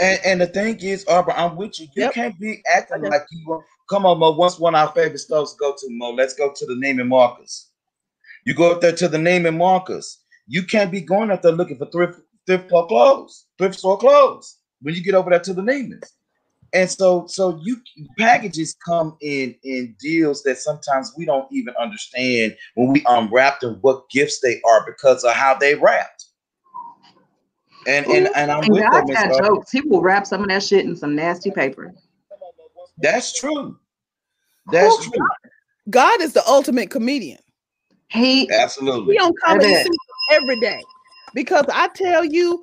And and the thing is, Arbor, I'm with you. You
Yep.
can't be acting
Okay.
like you want. Come on, Mo. What's one of our favorite stores go to, Mo? Let's go to the Neiman Marcus. You go up there to the Neiman Marcus. You can't be going out there looking for thrift thrift store clothes, thrift store clothes when you get over there to the Neiman's. And so, so you packages come in in deals that sometimes we don't even understand when we unwrap them what gifts they are because of how they wrapped. And and and I'm
And
with
God
them,
got
Arbor.
jokes. He will wrap some of that shit in some nasty paper.
That's true. That's
Who-
true.
God is the ultimate comedian.
He
Absolutely.
He on Comedy
bet.
Central every day. Because I tell you,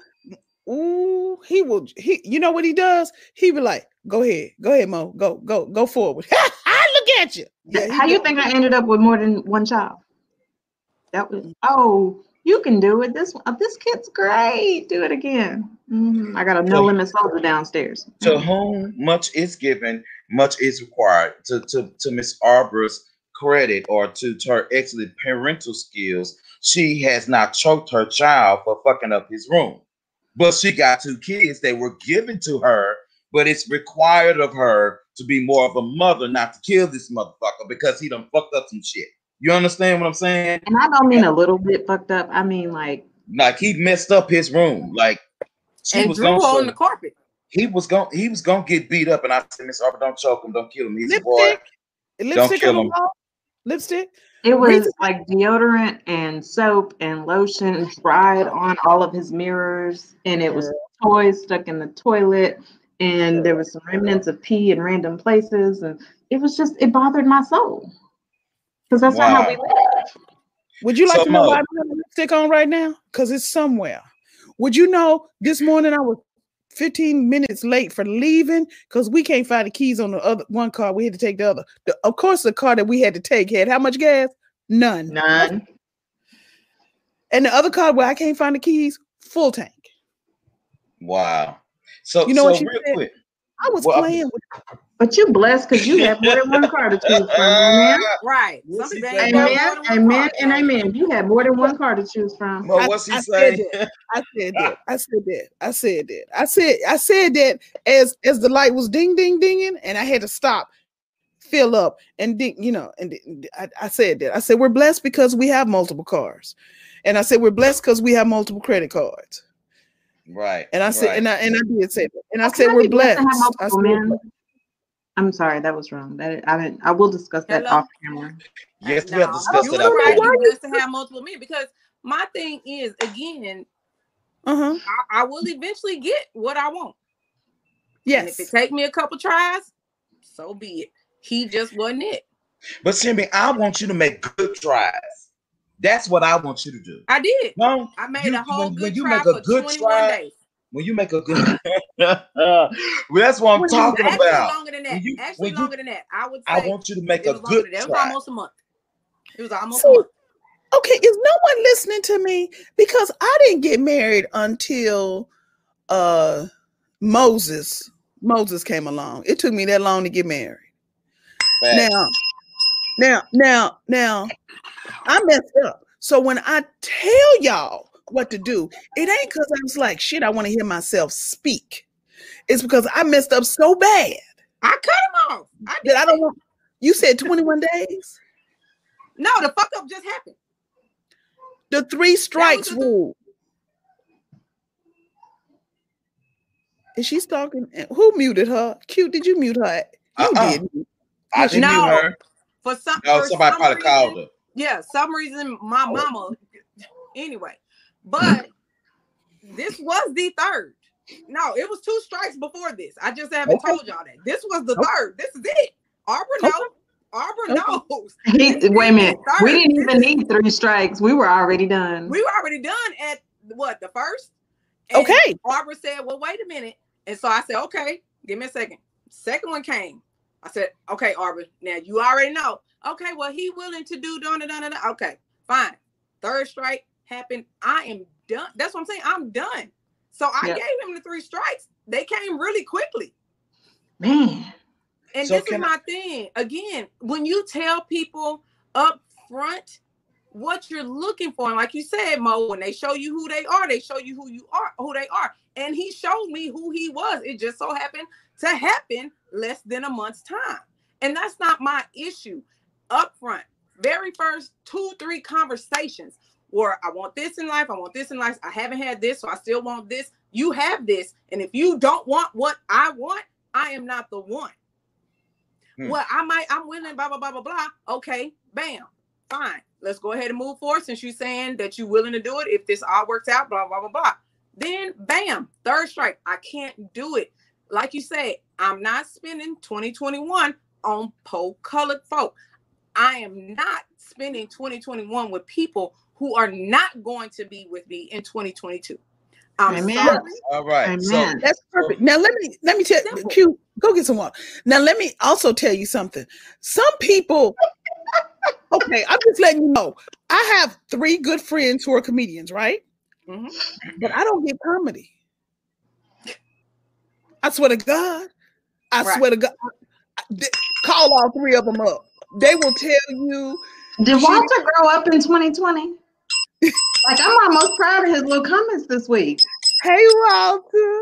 ooh, he will he you know what he does? He be like, go ahead, go ahead, Mo. Go, go, go forward. *laughs* I look at you. Yeah, he
How you think I ended up with more than one child? That was oh, You can do it. This uh, this kid's great. Do it again. Mhm. I got a no limit soldier downstairs.
To whom much is given, much is required. To to to Miss Arbor's credit or to, to her excellent parental skills, she has not choked her child for fucking up his room. But she got two kids that were given to her, but it's required of her to be more of a mother, not to kill this motherfucker because he done fucked up some shit. You understand what I'm saying?
And I don't mean a little bit fucked up. I mean like
Like he messed up his room. Like she
and
was
drew on the carpet.
he was going he was gonna get beat up, and I said, Miss Arbor, don't choke him, don't kill him. He's a boy.
Lipstick, lipstick
kill
on
him.
wall. Lipstick.
it was
Reason-
like deodorant and soap and lotion dried on all of his mirrors, and it was toys stuck in the toilet, and there was some remnants of pee in random places, and it was just it bothered my soul because that's not how we live.
Would you like
So,
to know
Mo-
why I don't have lipstick on right now? Because it's somewhere. Would you know this morning I was 15 minutes late for leaving because we can't find the keys on the other one car. We had to take the other. The- of course, the car that we had to take had how much gas? None.
None.
And the other car where I can't find the keys, full tank.
Wow. So
You know
so
what she
real
said?
quick.
I was
Well,
playing with
But you blessed because you have more than one car to choose from. Amen. *laughs*
Right.
What's
Some
he
people
saying?
ain't got
Amen.
more than one
Amen. And amen. You have more than one car to choose from.
Well, what's he
I
saying?
said I said that. I said that. I said that. I said I said that as as the light was ding ding dinging, and I had to stop, fill up, and ding, you know, and d- I, I said that. I said we're blessed because we have multiple cars, and I said we're blessed because we have multiple credit cards,
right.
and I said
right.
and I and I did say that, and I
How
said we're
blessed
blessed.
I'm sorry, that was wrong. That I didn't. I will discuss that
Hello?
off camera.
yes, we have discussed
you
it
was
out
right.
there.
You blessed to have multiple men because my thing is again,
uh-huh.
I, I will eventually get what I want. And if it
Yes.
take me a couple tries, so be it. He just wasn't it.
But Simmy, I want you to make good tries. That's what I want you to do.
I did.
No,
I made
You-
a whole
when-
good
when you
try
make a
for
good
21
try,
days.
When you make a good, *laughs* well, that's what I'm
When you-
talking
Actually,
about.
longer than that.
When you-
Actually,
when you-
longer than that. I would say
I want you to make a good
than that. It was almost a month. It was almost
So-
a month.
Okay, is no one listening to me? Because I didn't get married until uh Moses Moses came along. It took me that long to get married.
Facts.
Now, now, now, now, I messed up. So when I tell y'all what to do, it ain't because I was like, shit, I want to hear myself speak. It's because I messed up so bad
I cut him off. I did.
that I don't want. You said 21 days?
No, the fuck up just happened.
The three strikes
the-
rule. Is she stalking? Eh, who muted her? Cute, did you mute her? You
Uh-uh.
did.
I didn't
No.
mute her.
For some,
No,
for
somebody
some
probably
reason,
called her.
Yeah, some reason my oh. mama. Anyway, but this was the third. No, it was two strikes before this. I just haven't
Okay.
told y'all that. This was the
Okay.
third. This is it. Arbor
Okay.
knows. Arbor
Okay.
knows.
He,
This
wait a minute.
the
We didn't even need three strikes. We were already done.
We were already done at what the first. And
Okay.
Arbor said, "Well, wait a minute," and so I said, "Okay, give me a second. Second one came. I said, "Okay, Arbor. Now you already know. Okay, well, he willing to do da da da da. Okay, fine. Third strike happened. I am done. That's what I'm saying. I'm done. So I
Yep.
gave him the three strikes. They came really quickly.
Man.
And
So
this is
can I-
my thing. Again, when you tell people up front what you're looking for, and like you said, Mo, when they show you who they are, they show you who you are, who they are. And he showed me who he was. It just so happened to happen less than a month's time. And that's not my issue. Up front, very first two, three conversations where I want this in life, I want this in life. I haven't had this, so I still want this. You have this. And if you don't want what I want, I am not the one.
Hmm.
Well, I might, I'm willing, blah, blah, blah, blah, blah. Okay, bam, fine. Let's go ahead and move forward since you're saying that you're willing to do it. If this all works out, blah, blah, blah, blah. Then bam, third strike. I can't do it. Like you said, I'm not spending 2021 on po colored folk. I am not spending 2021 with people who are not going to be with me in 2022. I'm
Amen.
sorry.
All right. So
Amen.
That's perfect. Now let me let me tell
Simple.
Q, go get some water. Now let me also tell you something. Some people *laughs* okay, I'm just letting you know. I have three good friends who are comedians, right?
Mhm.
But I don't get comedy. I swear to God. I
Right.
swear to God. I- th- Call all three of them up. They will tell you.
Did Walter grow up in 2020? Like I'm almost proud of his little comments this week.
Hey, Walter.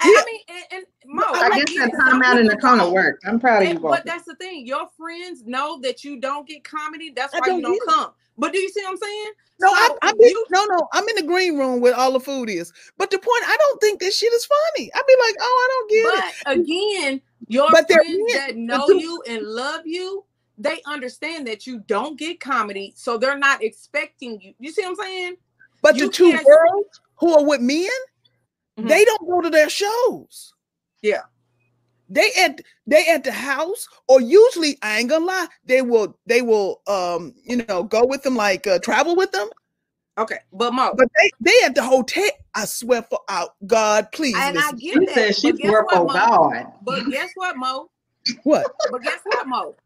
I I mean, and, and Mo,
I guess
get
that time out in the
people
corner
don't.
worked. I'm proud of you,
And- but that's the thing. Your friends know that you don't get comedy. That's
I
why you
don't
don't
get it.
come. But do you see what I'm saying?
No, I,
So
I be,
you-
no, no. I'm in the green room where all the food is. But the point, I don't think this shit is funny. I'd be like, oh, I don't get it.
But again, your
But
friends that know
the-
you and love you, they understand that you don't get comedy, so they're not expecting you. You see what I'm saying?
But
you
the two girls who are with men,
Mhm.
they don't go to their shows.
Yeah.
They at they at the house, or usually I ain't gonna lie, they will they will um you know go with them like uh, travel with them,
Okay, but Mo,
but they they at the hotel. I swear for out God, please.
and I get
She
that.
said she
but guess
swear for God.
But guess what, Mo?
what
But guess what, Mo?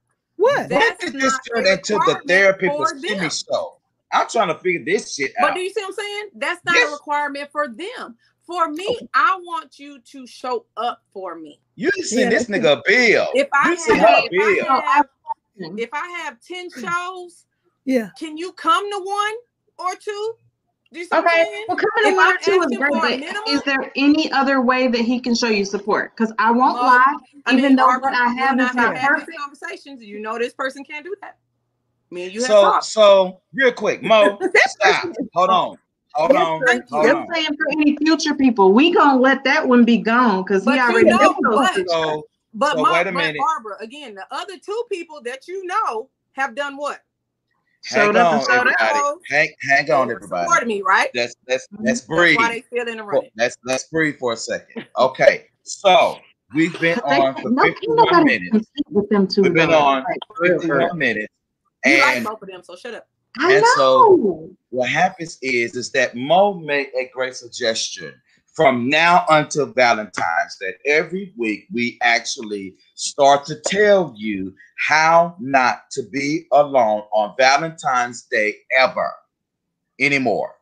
What?
When did this
not
turn
a
into the therapy
for
for Kimmy
them.
show? I'm trying to figure this shit out.
But do you see what I'm saying? That's not
Yes.
a requirement for them. For me, I want you to show up for me.
You send
Yeah,
this nigga a bill.
If I
you
have,
her
if
bill.
I have, if I have ten shows,
Yeah,
can you come to one or two? Do you see what I'm
Okay, well, coming to
If
one
I'm
two is great, but is there any other way that he can show you support? Because I won't
Mo,
lie,
I
even
mean,
though
Barbara,
what I have
and
is not
have these
perfect.
conversations. You know this person can't do that. Me and you have
So, so real quick, Mo, *laughs* stop. Hold on. Hold on.
sir.
Thank you.
Hold
I'm
on.
saying for any future people, we gonna let that one be gone because he
But you
already
know,
knows those
but-
So,
But,
So
Mo,
wait a minute.
Barbara, again, the other two people that you know have done what?
Showed
hang
up
on,
and
everybody. Hang, hang on, everybody.
Supported me, right?
Let's let's
Mhm.
let's
That's
breathe.
why they still in the
For-
running.
Let's let's breathe for a second. Okay, so we've been on for
no, ain't
51 minutes.
with them two.
We've been
though.
on
Like, for real, for real.
51 minutes.
You like
And
both of them, so shut up.
I
And so- what happens is is that Mo made a great suggestion from now until Valentine's that every week we actually start to tell you how not to be alone on Valentine's Day ever anymore.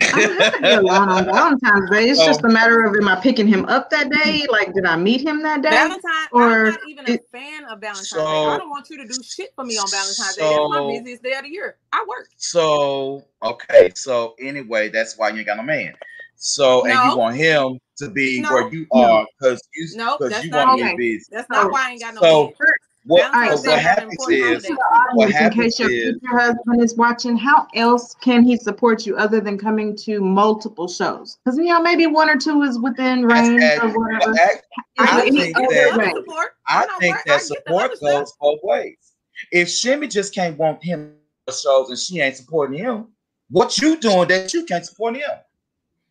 I don't have to be alone on Valentine's Day. It's
So-
just a matter of am I picking him up that day? Like, did I meet him that day?
Valentine,
or
I'm not even a
it-
fan of Valentine's Day. I don't want you to do shit for me on Valentine's Day. That's my busiest day of the year. I work.
So okay, so anyway, that's why you ain't got no man. So and you want him to be
No.
where you
No.
are because you
No,
because
that's
you
not
want
it.
to be busy.
That's not why I ain't got no
So
man.
what,
Valentine's
so
Day
what
is an
happens
important
is.
To
what
audience, in
happens
case your
is
future husband is watching, how else can he support you other than coming to multiple shows? Because you know maybe one or two is within range
That's-
or whatever.
act- I think that-
support.
I think that
I get the
support goes both ways. If Shimmy just can't want him shows and she ain't supporting him, what you doing that you can't support him?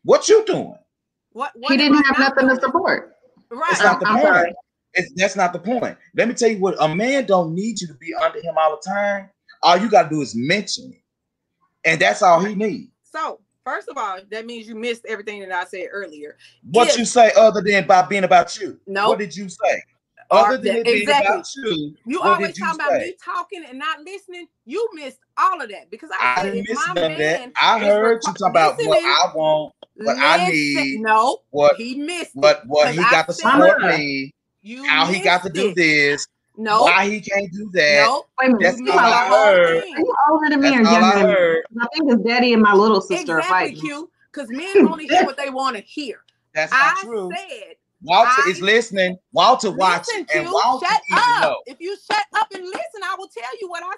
What you doing?
What, what
He didn't have
not
nothing to support.
Right.
It's not the
I'm
point.
sorry.
It's, that's not the point. Let me tell you what a man don't need you to be under him all the time. All you gotta do is mention it. And that's all he needs.
So, first of all, that means you missed everything that I said earlier.
What
If-
you say other than about being about you?
No.
What did you say? Other than
that-
it being
exactly.
about you,
You
what
always
did you
talking about me talking and not listening. You missed all of that because I,
I didn't miss
my
none of that. I heard you talk about what I want, what I need,
No,
what
he missed. it.
what what he
'Cause I
got to
said-
support
Mama.
me,
You
how he got to do
it.
this,
No,
why he can't do that.
no.
Wait a minute.
That's
you
you
all I
the whole
heard.
thing.
Are you older than me
That's
or
I
younger than me? I think his daddy and my little sister are
Exactly,
fighting.
Q. Because men only hear what they want to hear.
That's not
I
true.
said,
Walter
I-
is listening. Walter
listen,
watching, and Walter
Shut up.
know.
If you shut up and listen, I will tell you what I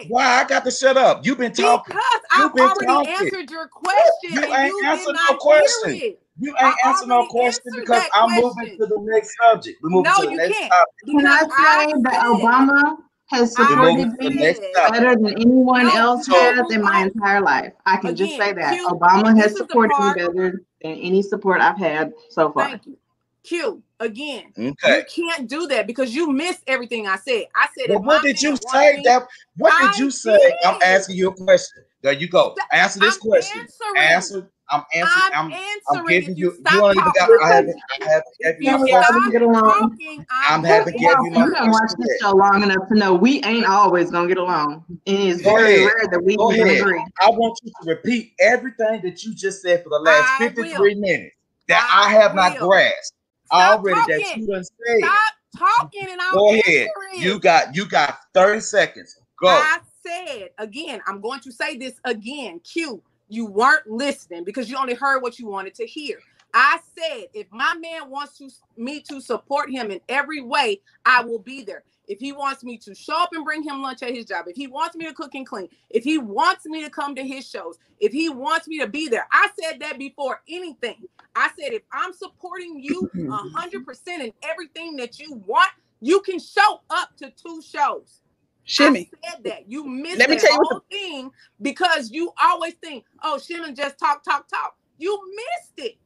said.
Why I got to shut up? You've been talking.
Because I
You've been
already
talking.
answered your question
You ain't
you
answered no question. You ain't answering no
already
question because I'm moving to the next subject. We're moving
No,
to the
you
next
can't.
topic.
Can I
Because
say that
said-
Obama has
I
We're moving
supported me
next
said-
topic.
better than anyone
No,
else
so-
has in my entire life? I can just say that
Q,
Obama has
is the
supported me better than any support I've had so far.
Thank you. Q, again,
Okay.
you can't do that because you missed everything I said. I said,
Well, what did you say?
me-
That what did
I
you say? I'm asking you a question. There you go. Answer this
I'm
question.
answering.
Answer. I'm answering.
I'm,
I'm,
answering.
I'm giving
if
you.
you,
You
stop
don't even got. I haven't. I haven't
if
given
you
you
we
my
all
question.
gonna get along.
talking,
I'm
I'm
having
You
give
know,
you my
you done watched
question.
this show long enough to know we ain't always gonna get along. And it's
Go
very
ahead.
rare that we
Go
can
ahead.
agree.
I want you to repeat everything that you just said for the last
I
53 minutes that I,
I
have not grasped
Stop
already that
talking.
you done said.
Stop talking and I'll
Go ahead.
it.
You got you got 30 seconds. Go.
I said again, I'm going to say this again. Q, you weren't listening because you only heard what you wanted to hear. I said if my man wants to me to support him in every way, I will be there. If he wants me to show up and bring him lunch at his job, if he wants me to cook and clean, if he wants me to come to his shows, if he wants me to be there, I said that before anything. I said if I'm supporting you *laughs* hundred percent in everything that you want, you can show up to two shows.
Shimmy.
I said that. You missed
Let me
that
tell you
whole thing because you always think, oh, Shimon just talk, talk, talk. You missed it.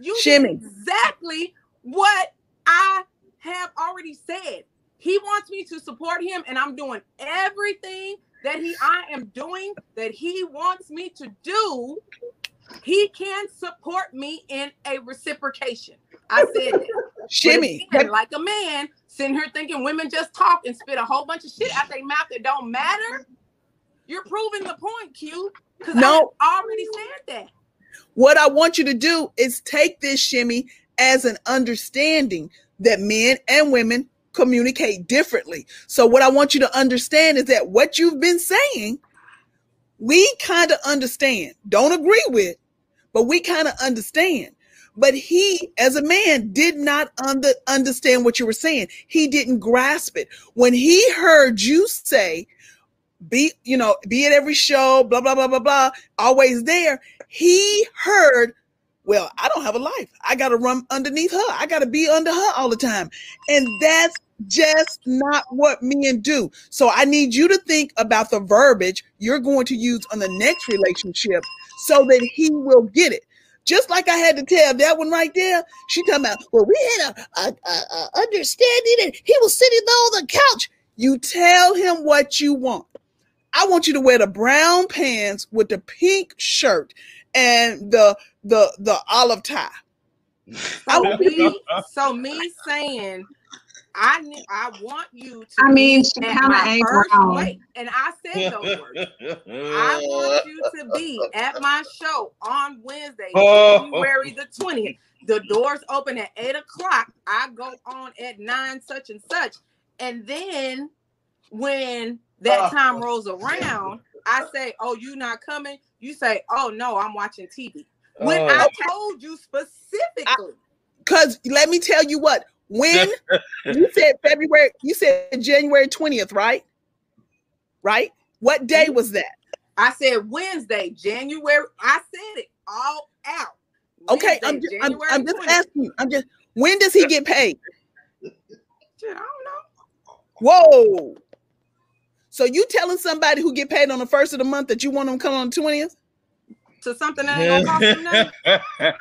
You
Shimmy.
exactly what I have already said. He wants me to support him, and I'm doing everything that he I am doing that he wants me to do. He can support me in a reciprocation. I said that.
Shimmy.
again, like a man sitting here thinking women just talk and spit a whole bunch of shit out their mouth that don't matter. You're proving the point, Q. Because
No.
I already said that.
What I want you to do is take this shimmy as an understanding that men and women communicate differently. So, what I want you to understand is that what you've been saying, we kind of understand, don't agree with, but we kind of understand. But he, as a man, did not under, understand what you were saying. He didn't grasp it. When he heard you say, be, you know, be at every show, blah, blah, blah, blah, blah, always there, he heard, well, I don't have a life. I got to run underneath her. I got to be under her all the time. And that's just not what men do. So I need you to think about the verbiage you're going to use on the next relationship so that he will get it. Just like I had to tell that one right there. She talking about, well, we had a, a, a, a understanding and he was sitting there on the couch. You tell him what you want. I want you to wear the brown pants with the pink shirt and the the the olive tie. *laughs*
So me, so me saying, I ne- I want you to.
I mean,
be
she kinda
my
ain't wrong.
Wait, and I said those words. I want you to be at my show on Wednesday,
Oh.
January the 20th. The doors open at 8 o'clock. I go on at 9, such and such. And then when that
Oh.
time rolls around, I say, Oh, you not coming? You say, Oh no, I'm watching TV. When
Oh.
I told you specifically,
Cause let me tell you what, when *laughs* you said February, you said January 20th, right? Right? What day mm-hmm. was that?
I said Wednesday, January. I said it all out.
Okay, I'm just, I'm, I'm just asking you. I'm just when does he get paid?
I don't know.
Whoa. So you telling somebody who get paid on the first of the month that you want them to come on the 20th?
To something that ain't gonna cost him nothing. *laughs*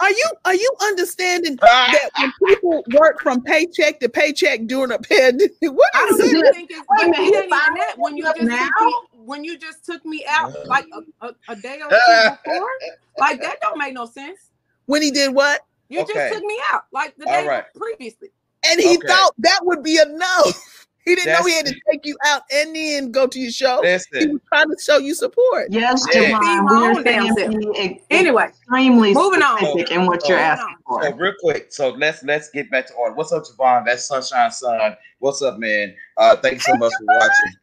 Are you are you understanding that when people work from paycheck to paycheck during a pandemic? What
I
is
don't even think it's
Wait a
but
minute,
it
he
ain't even that when you just
now?
took me, when you just took me out like a, a, a day or two before. *laughs* Like that don't make no sense.
When he did what?
You
Okay.
just took me out like the day
right.
previously.
And he
Okay.
thought that would be enough. *laughs* He didn't know he had
That's-
to take you out and then go to your show. He
Listen,
was trying to show you support.
Yes,
Yeah.
Javon, we're
own damn
saying
self.
be ex-
Anyway,
extremely
moving on.
specific in what you're
Moving
asking
so
for.
real quick, so let's let's get back to order. What's up, Javon? That's Sunshine Sun. What's up, man? Uh, thank you so much for watching.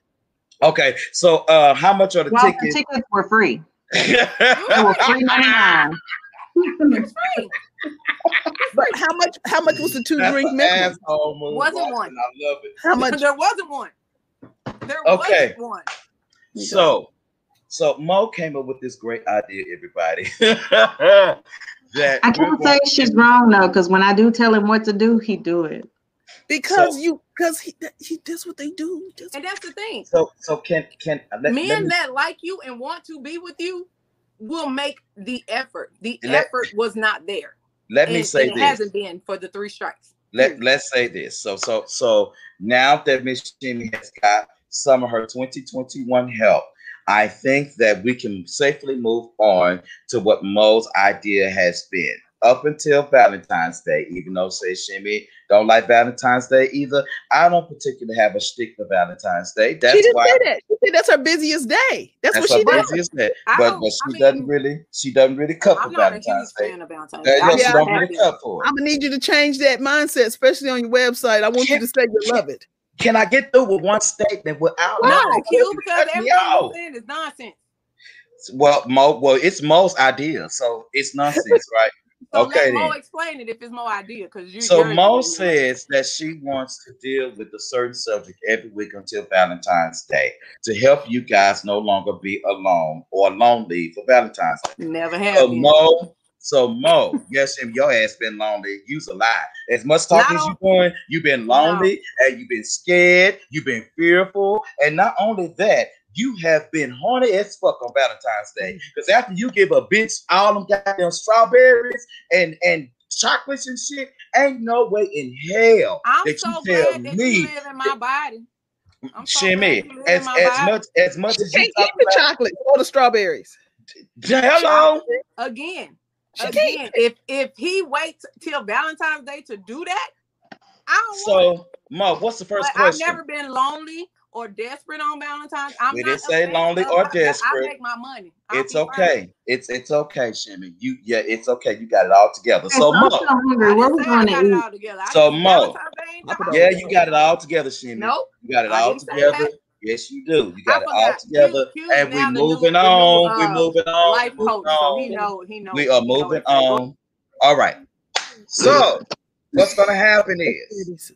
Okay, so uh, how much are the
Well, the
tickets?
tickets were free. *laughs* They were free ninety nine.
It's free.
But how much? How much was the two
That's
drink
an
minimum?
asshole move,
Wasn't
Austin.
one.
I love it.
How much? *laughs*
There wasn't one. There
Okay.
wasn't one.
So, so Mo came up with this great idea, everybody. *laughs* that
I
we're
can't
going-
say she's wrong though, because when I do tell him what to do, he do it.
Because
So-
you, because he, he, that's what they do. That's
And that's the thing.
so so can can let,
Men
let me,
that like you and want to be with you will make the effort. The
Let-
effort was not there.
let me say
and it
this.
hasn't been for the three strikes.
let let's say this. So so so now that Miss Shimmy has got some of her 2021 help, I think that we can safely move on to what Mo's idea has been. Up until Valentine's Day, even though say Shimmy don't like Valentine's Day either. I don't particularly have a stick for Valentine's Day. That's
she didn't
why
say that. She said that's her busiest day. That's,
that's
what she
her
did.
busiest day.
I
But
don't-
but
I
she
mean,
doesn't really she doesn't really cut
I'm
for
not a huge
Valentine's Day.
fan of Valentine's Day.
yeah,
I'm
she don't really cut for it.
I'm gonna need you to change that mindset, especially on your website. I want you to say you love it.
Can I get through with one statement without
No,
no,
Q, because everything you're saying is nonsense.
Well, Mo, well, it's Mo's idea, so it's nonsense, *laughs* right?
So
Okay,
let Mo explain it if it's Mo idea, because you.
So Mo says that she wants to deal with a certain subject every week until Valentine's Day to help you guys no longer be alone or lonely for Valentine's Day.
never have
So. Mo, so Mo, yes, him, your ass been lonely. You's a lie. As much talking
Not
as you doing, you've been lonely and you've been scared, you've been fearful, and not only that, you have been horny as fuck on Valentine's Day. Mm. Because after you give a bitch all them goddamn strawberries and and chocolates and shit, ain't no way in hell
I'm
that
so
you tell
glad that
me,
you live in my body. I'm so
Shimmy,
glad you live in
as as
body.
much as much
She
as you
can't
talk
eat the
about,
chocolate or the strawberries.
hello.
again,
She
again, if if he waits till Valentine's Day to do that, I don't.
So Mo, what's the first
But I've
question?
never been lonely or desperate on Valentine's. I'm
We
not
didn't say lonely or
it. I
desperate.
make my money. I'll
It's
be fine.
okay. It's it's okay, Shimmy. You yeah, it's okay. You got it all together. So Mo,
so
I
hungry. What we
I
going
got
to
it
eat?
all
So, Mo,
Valentine's Day ain't the
I put
holiday.
yeah, you got it all together, Shimmy.
Nope.
You got it
I
all together. Yes, you do. You got it all together.
Q- Q's
and
we're the new-
moving
new,
on. we
uh,
moving on.
Life
we moving
coach, so he
on.
know he know.
We are moving on. All right. So what's gonna happen is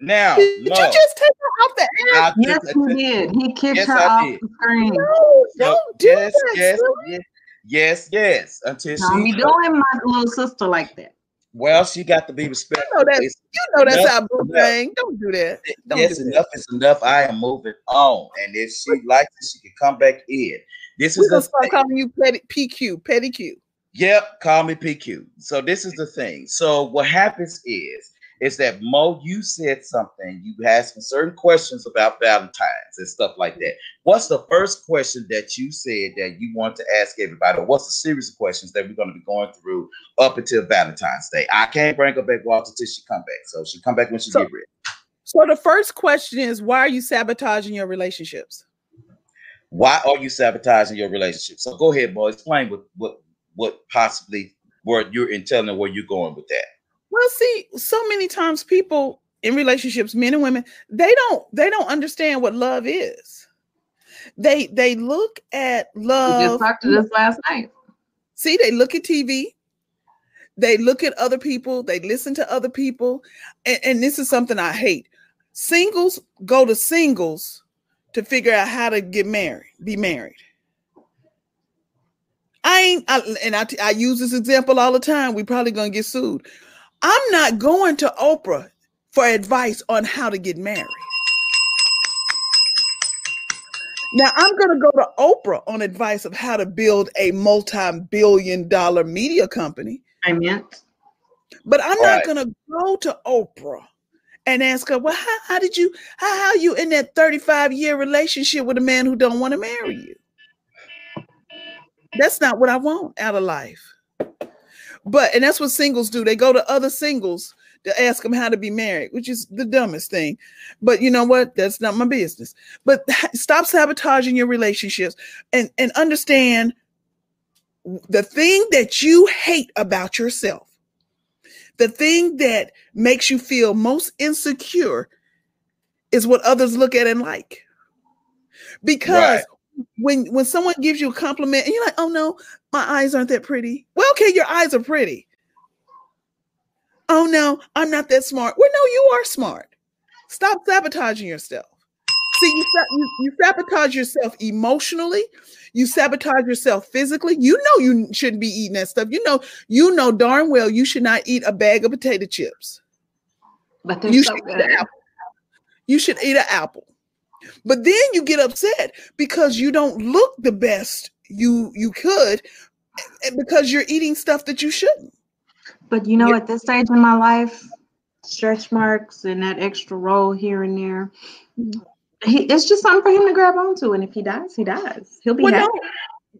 now,
Did
Mo,
you just take her off the air?
Yes, he did. He kicked
Yes,
her
I
off
did.
the screen.
No, don't do
yes,
that.
yes,
silly.
yes, yes, yes. Until
Don't be doing my little sister like that.
well, she got to be respectful.
You know that- You know that's
Enough,
our boo
enough.
thing. Don't do that. Don't
yes,
do
enough is enough. I am moving on. And if she likes it, she can come back in. This
We're
is
gonna
the
start
thing.
calling you petty PQ, petty Q.
Yep, call me PQ. So this is the thing. So what happens is is that Mo, you said something. You asked me certain questions about Valentine's and stuff like that. What's the first question that you said that you want to ask everybody? Or what's the series of questions that we're going to be going through up until Valentine's Day? I can't bring her back Walter till she come back. So she come back when she
So-
get ready.
So the first question is why are you sabotaging your relationships?
Why are you sabotaging your relationship? So go ahead, boy. Explain what what what possibly where you're in telling where you're going with that.
Well, see, so many times people in relationships, men and women, they don't they don't understand what love is. They they look at
We
love.
just talked to this last night.
See, they look at TV, they look at other people, they listen to other people, and, and this is something I hate. Singles go to singles to figure out how to get married, be married. I ain't, I, and I, I use this example all the time. We probably gonna get sued. I'm not going to Oprah for advice on how to get married. Now I'm going to go to Oprah on advice of how to build a multi-billion dollar media company,
I meant.
but I'm
Right.
not going to go to Oprah and ask her, "Well, how, how did you how how you in that 35 year relationship with a man who don't want to marry you?" That's not what I want out of life. But and that's what singles do. They go to other singles to ask them how to be married, which is the dumbest thing. But you know what? That's not my business. But *laughs* stop sabotaging your relationships and and understand the thing that you hate about yourself. The thing that makes you feel most insecure is what others look at and like. Because
Right.
when when someone gives you a compliment and you're like, "Oh no, my eyes aren't that pretty." Well, okay, your eyes are pretty. Oh no, I'm not that smart. Well, no, you are smart. Stop sabotaging yourself. See, you, you, you sabotage yourself emotionally. You sabotage yourself physically. You know you shouldn't be eating that stuff. You know, you know darn well you should not eat a bag of potato chips.
But they're
You
so
should eat an apple. You should eat an apple. But then you get upset because you don't look the best you you could because you're eating stuff that you shouldn't.
But you know, at this stage in my life, stretch marks and that extra roll here and there, he, it's just something for him to grab onto, and if he dies, he dies. He'll be
Well,
happy.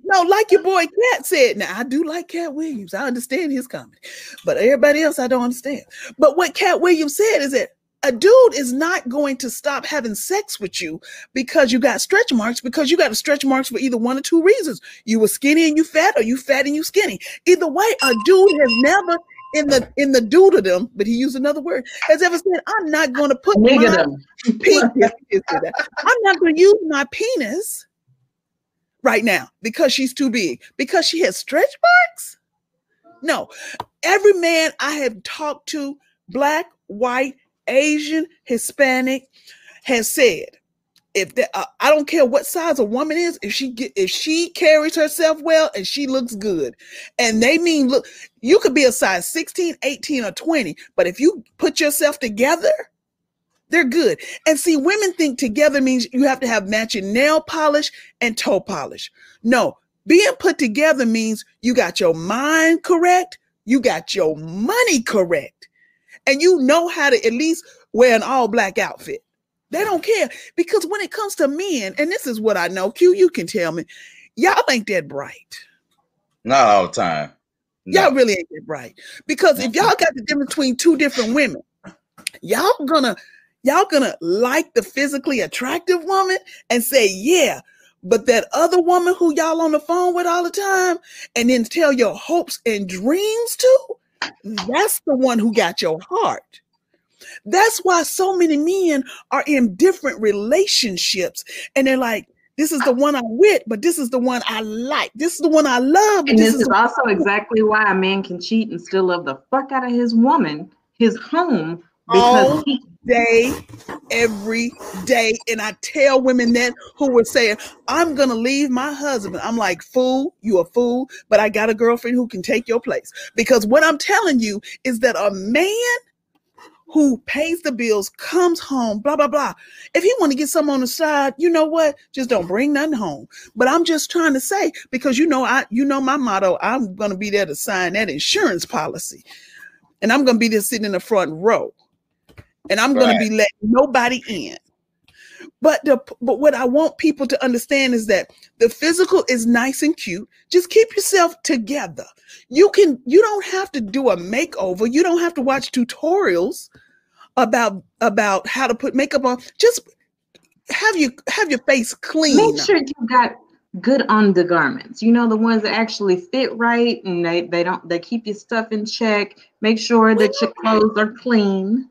no, no, like your boy Katt said. Now I do like Katt Williams. I understand his comedy, but everybody else I don't understand. But what Katt Williams said is that a dude is not going to stop having sex with you because you got stretch marks because you got stretch marks for either one or two reasons. You were skinny and you fat, or you fat and you skinny. Either way, a dude has never in the in the doodledom, but he used another word, has ever said, "I'm not going to put my penis. *laughs* I'm not going to use my penis right now because she's too big because she has stretch marks. No, every man I have talked to, black, white, Asian, Hispanic, has said, if that uh, I don't care what size a woman is, if she get if she carries herself well and she looks good, and they mean look, you could be a size 16, 18, or 20, but if you put yourself together, they're good. And see, women think together means you have to have matching nail polish and toe polish. No, being put together means you got your mind correct, you got your money correct, and you know how to at least wear an all black outfit. They don't care because when it comes to men, and this is what I know, Q, you can tell me, y'all ain't that bright.
Not all the time. No.
Y'all really ain't that bright. Because if y'all got the difference between two different women, y'all gonna y'all gonna like the physically attractive woman and say, yeah, but that other woman who y'all on the phone with all the time, and then tell your hopes and dreams to, that's the one who got your heart. That's why so many men are in different relationships, and they're like, this is the one I'm with, but this is the one I like. This is the one I love.
And
this
this
is
is also exactly why a man can cheat and still love the fuck out of his woman, his home,
Oh. day, every day. And I tell women that who were saying, I'm gonna leave my husband. I'm like, fool, you a fool, but I got a girlfriend who can take your place. Because what I'm telling you is that a man who pays the bills comes home, blah, blah, blah. If he want to get some on the side, you know what? Just don't bring nothing home. But I'm just trying to say, because you know, I you know my motto, I'm gonna be there to sign that insurance policy. And I'm gonna be there sitting in the front row and I'm going
Right.
to be letting nobody in. But the but what I want people to understand is that the physical is nice and cute. Just keep yourself together. You can you don't have to do a makeover. You don't have to watch tutorials about about how to put makeup on. Just have you have your face clean.
make sure you got good undergarments. You know the ones that actually fit right and they they don't they keep your stuff in check. Make sure that your clothes are clean.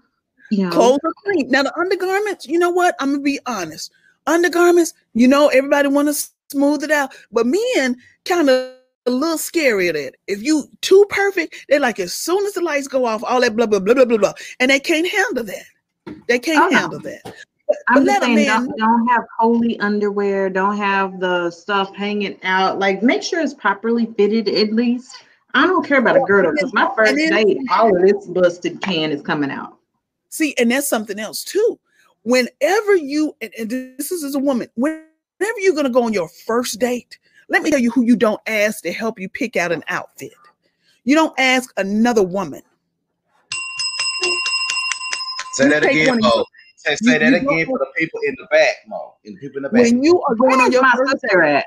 You know,
Clothes are clean. Now the undergarments, you know what? I'm gonna be honest. Undergarments, you know, everybody want to smooth it out, but men kind of a little scary at it. If you too perfect, they're like as soon as the lights go off, all that blah blah blah blah blah blah, and they can't handle that. They can't
Oh, no.
handle that. But,
I'm
but
just saying,
man.
don't, don't have holy underwear. Don't have the stuff hanging out. Like, make sure it's properly fitted at least. I don't care about a girdle because my first date, all of this busted can is coming out.
See, and that's something else too. Whenever you, and, and this is as a woman, whenever you're gonna go on your first date, let me tell you who you don't ask to help you pick out an outfit. You don't ask another woman.
Say
You
that again, Mo. Say, say
you-
that
you
again
don't-
for the people in the back, Mo. And the people in the back.
When you are going on your first
sister at?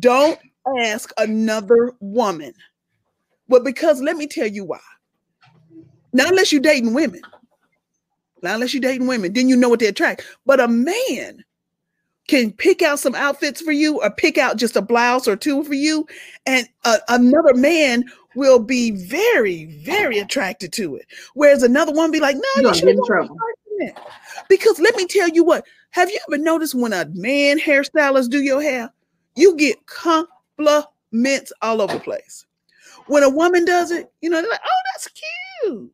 don't ask another woman. Well, because let me tell you why. Not unless you're dating women. Not unless you're dating women, then you know what they attract. But a man can pick out some outfits for you or pick out just a blouse or two for you. And uh, another man will be very, very attracted to it. Whereas another one be like, no,
You
should
in trouble.
because let me tell you what, have you ever noticed when a man hairstylist do your hair, you get compliments all over the place. When a woman does it, you know, they're like, oh, that's cute.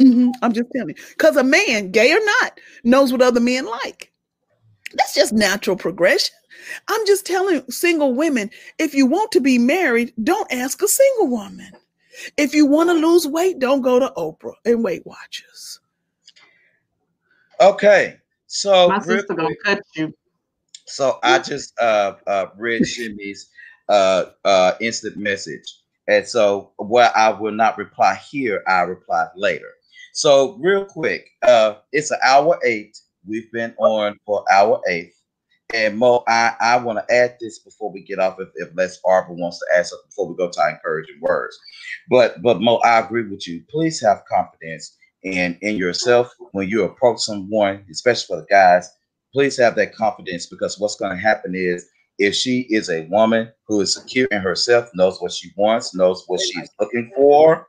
Mhm, I'm just telling you. Because a man, gay or not, knows what other men like. That's just natural progression. I'm just telling single women if you want to be married, don't ask a single woman. If you want to lose weight, don't go to Oprah and Weight Watchers.
Okay. So
My
real
sister gonna cut you.
So I just uh uh read Shimmy's uh uh instant message. And so what I will not reply here, I reply later. So real quick, uh it's an hour eight. We've been on for our eighth. And Mo, I, I want to add this before we get off if, if Les Arbor wants to add something before we go to our encouraging words. But but Mo, I agree with you. Please have confidence in in yourself when you approach someone, especially for the guys. Please have that confidence because what's going to happen is if she is a woman who is secure in herself, knows what she wants, knows what she's looking for,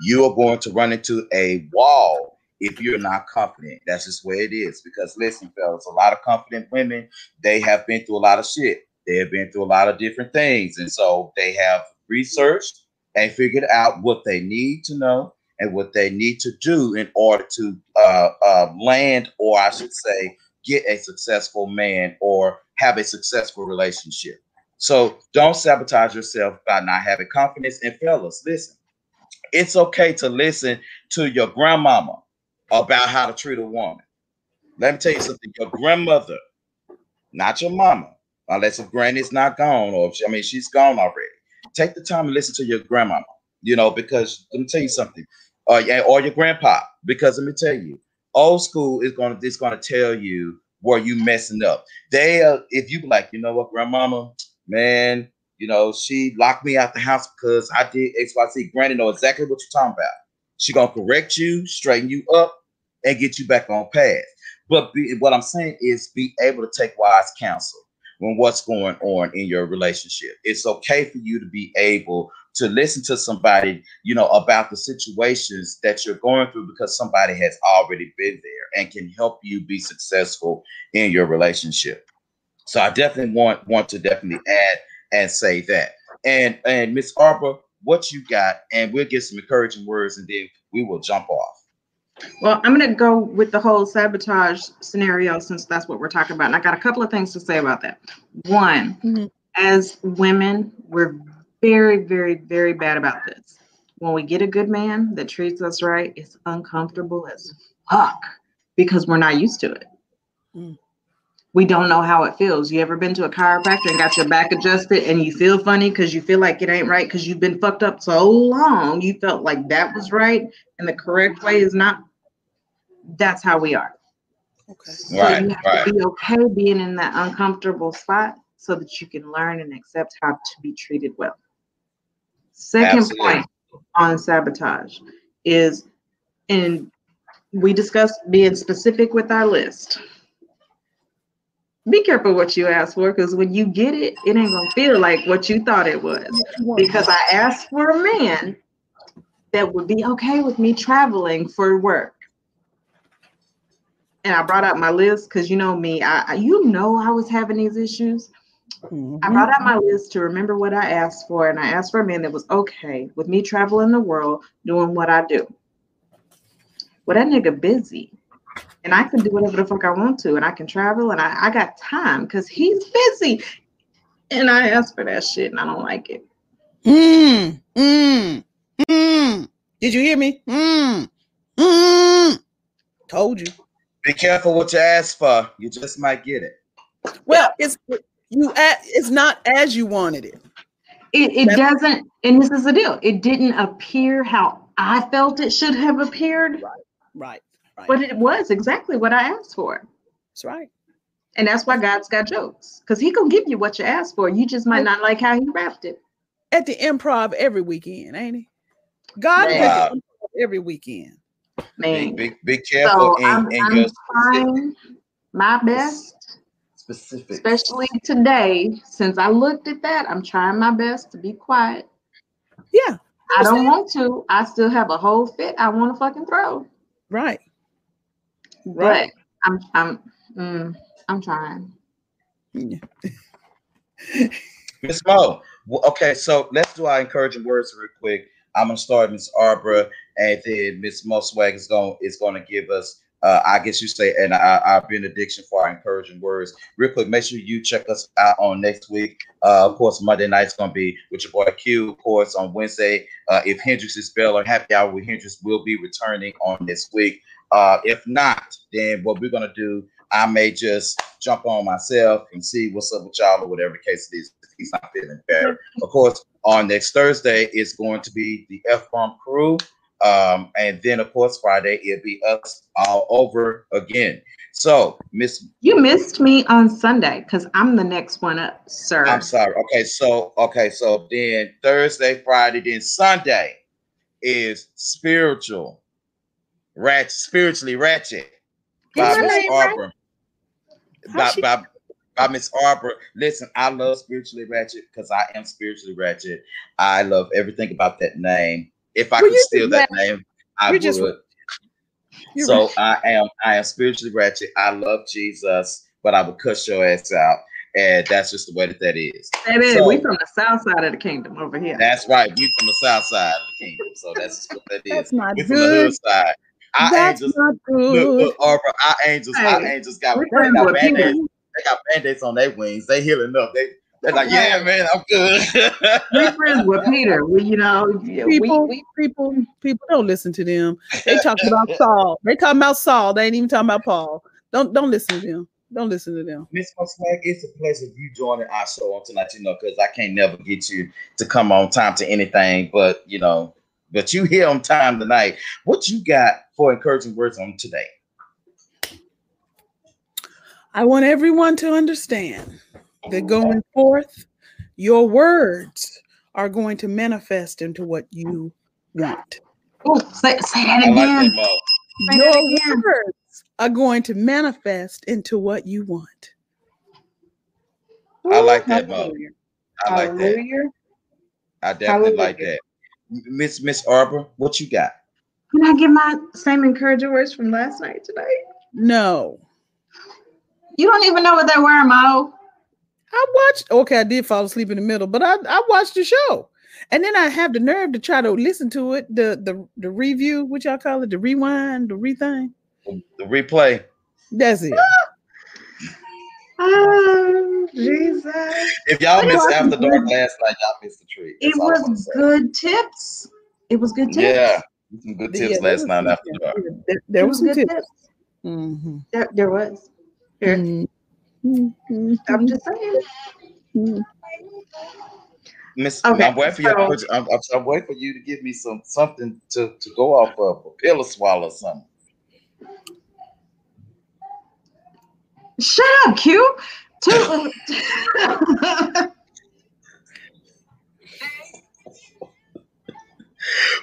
you are going to run into a wall if you're not confident. That's just where it is. Because listen, fellas, a lot of confident women, they have been through a lot of shit. They have been through a lot of different things. And so they have researched and figured out what they need to know and what they need to do in order to uh, uh, land, or I should say, get a successful man or have a successful relationship. So don't sabotage yourself by not having confidence. And fellas, listen, it's okay to listen to your grandmama about how to treat a woman. Let me tell you something. Your grandmother, not your mama, unless if granny's not gone or if she, I mean she's gone already. Take the time to listen to your grandmama. You know, because let me tell you something. Uh, yeah, or your grandpa, because let me tell you, old school is gonna is gonna tell you where you messing up. They, uh, if you like, you know what, grandmama, man, you know, she locked me out the house because I did X, Y, Z. Granny know exactly what you're talking about. She gonna correct you, straighten you up, and get you back on path. But be, what I'm saying is be able to take wise counsel when what's going on in your relationship. It's okay for you to be able to listen to somebody, you know, about the situations that you're going through because somebody has already been there and can help you be successful in your relationship. So I definitely want want to definitely add and say that. And and Miss Arbor, what you got, and we'll get some encouraging words, and then we will jump off.
Well, I'm going to go with the whole sabotage scenario since that's what we're talking about. And I got a couple of things to say about that. One,
Mhm.
as women, we're very, very, very bad about this. When we get a good man that treats us right, it's uncomfortable as fuck because we're not used to it.
Mm.
We don't know how it feels. You ever been to a chiropractor and got your back adjusted and you feel funny because you feel like it ain't right because you've been fucked up so long, you felt like that was right and the correct way is not that's how we are.
Okay.
So
Right,
you have
right.
to be okay being in that uncomfortable spot so that you can learn and accept how to be treated well. Second
Absolutely.
point on sabotage is, and we discussed being specific with our list. Be careful what you ask for because when you get it, it ain't gonna feel like what you thought it was because I asked for a man that would be okay with me traveling for work. And I brought out my list because you know me, I, I you know I was having these issues. I
Mhm.
brought out my list to remember what I asked for, and I asked for a man that was okay with me traveling the world doing what I do. Well, that nigga busy. And I can do whatever the fuck I want to, and I can travel, and I, I got time because he's busy. And I asked for that shit, and I don't like it.
Mm, mm, mm. Did you hear me? Mm, mm. Told you.
Be careful what you ask for. You just might get it.
Well, it's you. It's not as you wanted it.
It, it
That's-
doesn't, and this is the deal. It didn't appear how I felt it should have appeared,
Right. Right.
But it was exactly what I asked for.
That's right.
And that's why God's got jokes, because He gonna give you what you asked for. You just might not like how He wrapped it.
At the improv every weekend, ain't he? God is
Man.
at the improv every weekend.
Man,
Be, be, be careful
so
in,
I'm,
in
I'm
your
trying my best,
specific.
especially today. Since I looked at that, I'm trying my best to be quiet.
Yeah.
I don't want to. I still have a whole fit I want to fucking throw.
Right. Right.
But I'm I'm mm, I'm trying. *laughs*
Miss Mo. Okay, so let's do our encouraging words real quick. I'm gonna start Miss Arbor, and then Miss Mo Swag is going is going to give us, uh, I guess you say, and our, our benediction for our encouraging words. Real quick, make sure you check us out on next week. Uh, of course, Monday night's gonna be with your boy Q. Of course, on Wednesday, uh, if Hendrix is bail or happy hour with Hendrix will be returning on this week. Uh, if not, then what we're gonna do, I may just jump on myself and see what's up with y'all or whatever the case it is. If he's not feeling better. Of course, on next Thursday is going to be the F Bomb crew. Um, and then of course Friday it'll be us all over again. So Miss
You missed me on Sunday because I'm the next one up, sir.
I'm sorry. Okay, so okay, so then Thursday, Friday, then Sunday is spiritual, ratchet, spiritually ratchet by Miss Arbor. By,
she-
by, by Miss Arbor. Listen, I love spiritually ratchet because I am spiritually ratchet. I love everything about that name. If I
Well,
could steal
just
that name, I
you're
would.
just-
so. I am I am spiritually ratchet. I love Jesus, but I would cuss your ass out. And that's just the way that that is.
Baby,
So-
we from the south side of the kingdom over here.
That's right. We from the south side of the kingdom. So that's what that *laughs* is.
That's not
We from the hood side. Our
That's
angels,
not
look,
good.
look, Arbor, our angels, our angels got,
we're
they got
with
band-aids. They got band-aids on their wings. They healing up. They they're like, yeah, man, I'm good.
We're friends with Peter. We, you know, yeah, we,
people,
we
people, people don't listen to them. They talking about Saul. They talking about Saul. They ain't even talking about Paul. Don't don't listen to them. Don't listen to them.
Miss Swag, it's a pleasure you joining our show on tonight, you know, because I can't never get you to come on time to anything, but you know, but you here on time tonight. What you got for encouraging words on today?
I want everyone to understand that going forth, your words are going to manifest into what you want.
oh, say, say that
I like that,
again.
Your
that again.
words are going to manifest into what you want.
I like that, Mo.
Hallelujah.
I like that.
Hallelujah.
I definitely like that. Miss Miss Arbor, what you got?
Can I give my same encouraging words from last night today?
No.
You don't even know what they were, Mo.
I watched. Okay, I did fall asleep in the middle, but I, I watched the show, and then I have the nerve to try to listen to it. The the the review, what y'all call it, the rewind, the rething.
The replay.
That's it.
Oh, Jesus.
If y'all missed
was
After Dark last night, y'all missed the treat.
It
That's all
was good tips. It was good tips.
Yeah, some good tips
there
last night after
tips.
dark.
There, there
There
was
was
some
good
tips.
tips.
Mhm.
There, there was. Here,
Mhm. Mhm.
I'm just saying.
Mhm.
Miss,
Okay,
I'm waiting for you. I'm, I'm, I'm waiting for you to give me some something to, to go off of, a pill or swallow or something.
Shut up, Q. Two. *laughs*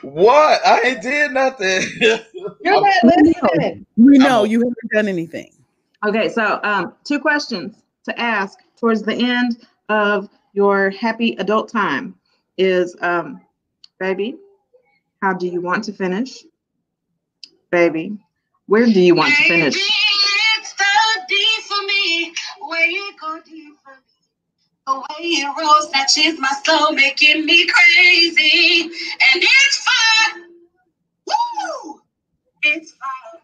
What? I ain't did nothing.
You're not listening.
We know
I'm-
you haven't done anything.
Okay, so um, two questions to ask towards the end of your happy adult time is, um, baby, how do you want to finish? Baby, where do you want to finish?
The way you roll touches my soul, making me crazy. And it's fun. Woo! It's fun.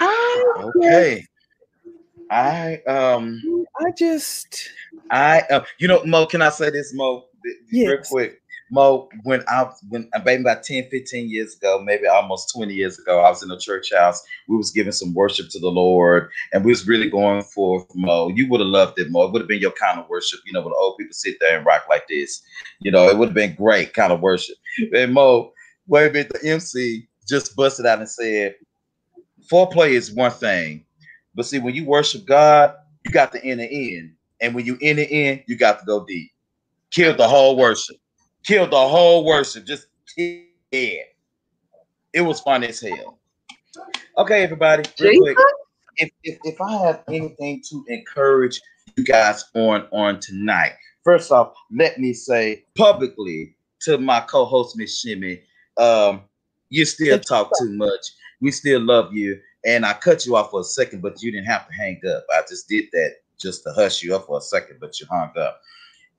I
okay. I um
I just
I uh, you know Mo, can I say this Mo Th- real
Yes.
quick? Mo, when I when maybe about 10, 15 years ago, maybe almost 20 years ago, I was in a church house. We was giving some worship to the Lord, and we was really going for Mo. You would have loved it, Mo. It would have been your kind of worship, you know, when the old people sit there and rock like this. You know, it would have been great kind of worship. And Mo, wait a the MC just busted out and said, foreplay is one thing, but see, when you worship God, you got to enter in. And when you enter in, you got to go deep. Killed the whole worship. Killed the whole worship. Just dead. It was fun as hell. Okay, everybody. Real quick. If, if, if I have anything to encourage you guys on on tonight, first off, let me say publicly to my co-host Miss Shimmy, um, you still talk too much. We still love you, and I cut you off for a second, but you didn't have to hang up. I just did that just to hush you up for a second, but you hung up.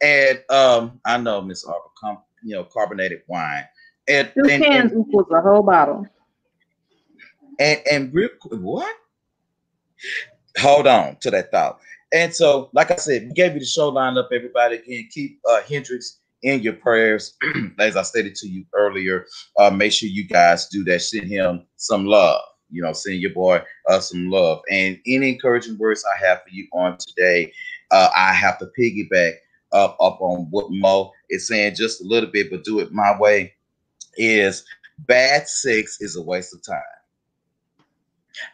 And um, I know Miss Arbor, com- you know, carbonated wine, and
Two
and,
cans
and,
equals a whole bottle.
and, and real quick, what? Hold on to that thought. And so, like I said, we gave you the show lineup. Everybody again, keep uh, Hendrix in your prayers. *clears throat* As I stated to you earlier, uh, make sure you guys do that. Send him some love. You know, send your boy uh, some love. And any encouraging words I have for you on today, uh, I have to piggyback up up on what Mo is saying just a little bit, but do it my way. Is bad sex is a waste of time.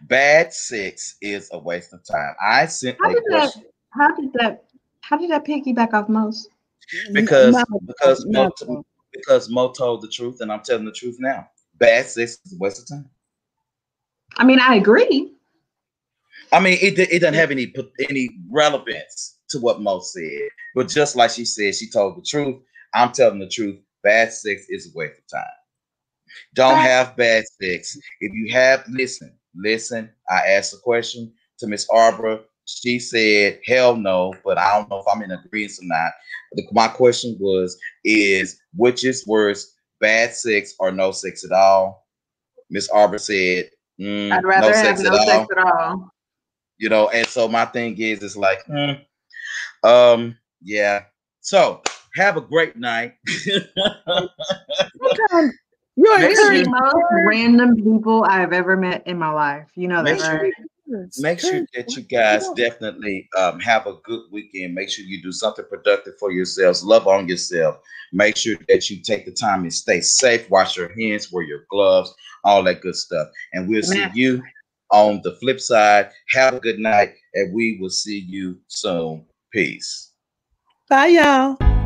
Bad sex is a waste of time. I sent
How
a
did that?
question
How did that? How did that piggyback off most?
because
No,
because Mo,
no.
because Mo told the truth, and I'm telling the truth now. Bad sex is a waste of time.
I mean, I agree.
I mean, it it doesn't have any any relevance to what Mo said, but just like she said, she told the truth. I'm telling the truth. Bad sex is a waste of time. Don't have bad sex. If you have, listen, listen. I asked a question to Miss Arbor. She said, "Hell no," but I don't know if I'm in agreement or not. The- my question was, "Is which is worse, bad sex or no sex at all?" Miss Arbor said, mm,
I'd rather
no
have
sex
no
at all
sex at all.
you know and so my thing is it's like hmm, um yeah. So have a great night. *laughs*
You're
Make
These are
sure-
the most random people I've ever met in my life. You know
Make
that,
sure-
right?
make sure that you guys definitely um, have a good weekend. Make sure you do something productive for yourselves. Love on yourself. Make sure that you take the time and stay safe. Wash your hands wear your gloves all that good stuff. And we'll see you on the flip side. Have a good night and we will see you soon peace
Bye, y'all.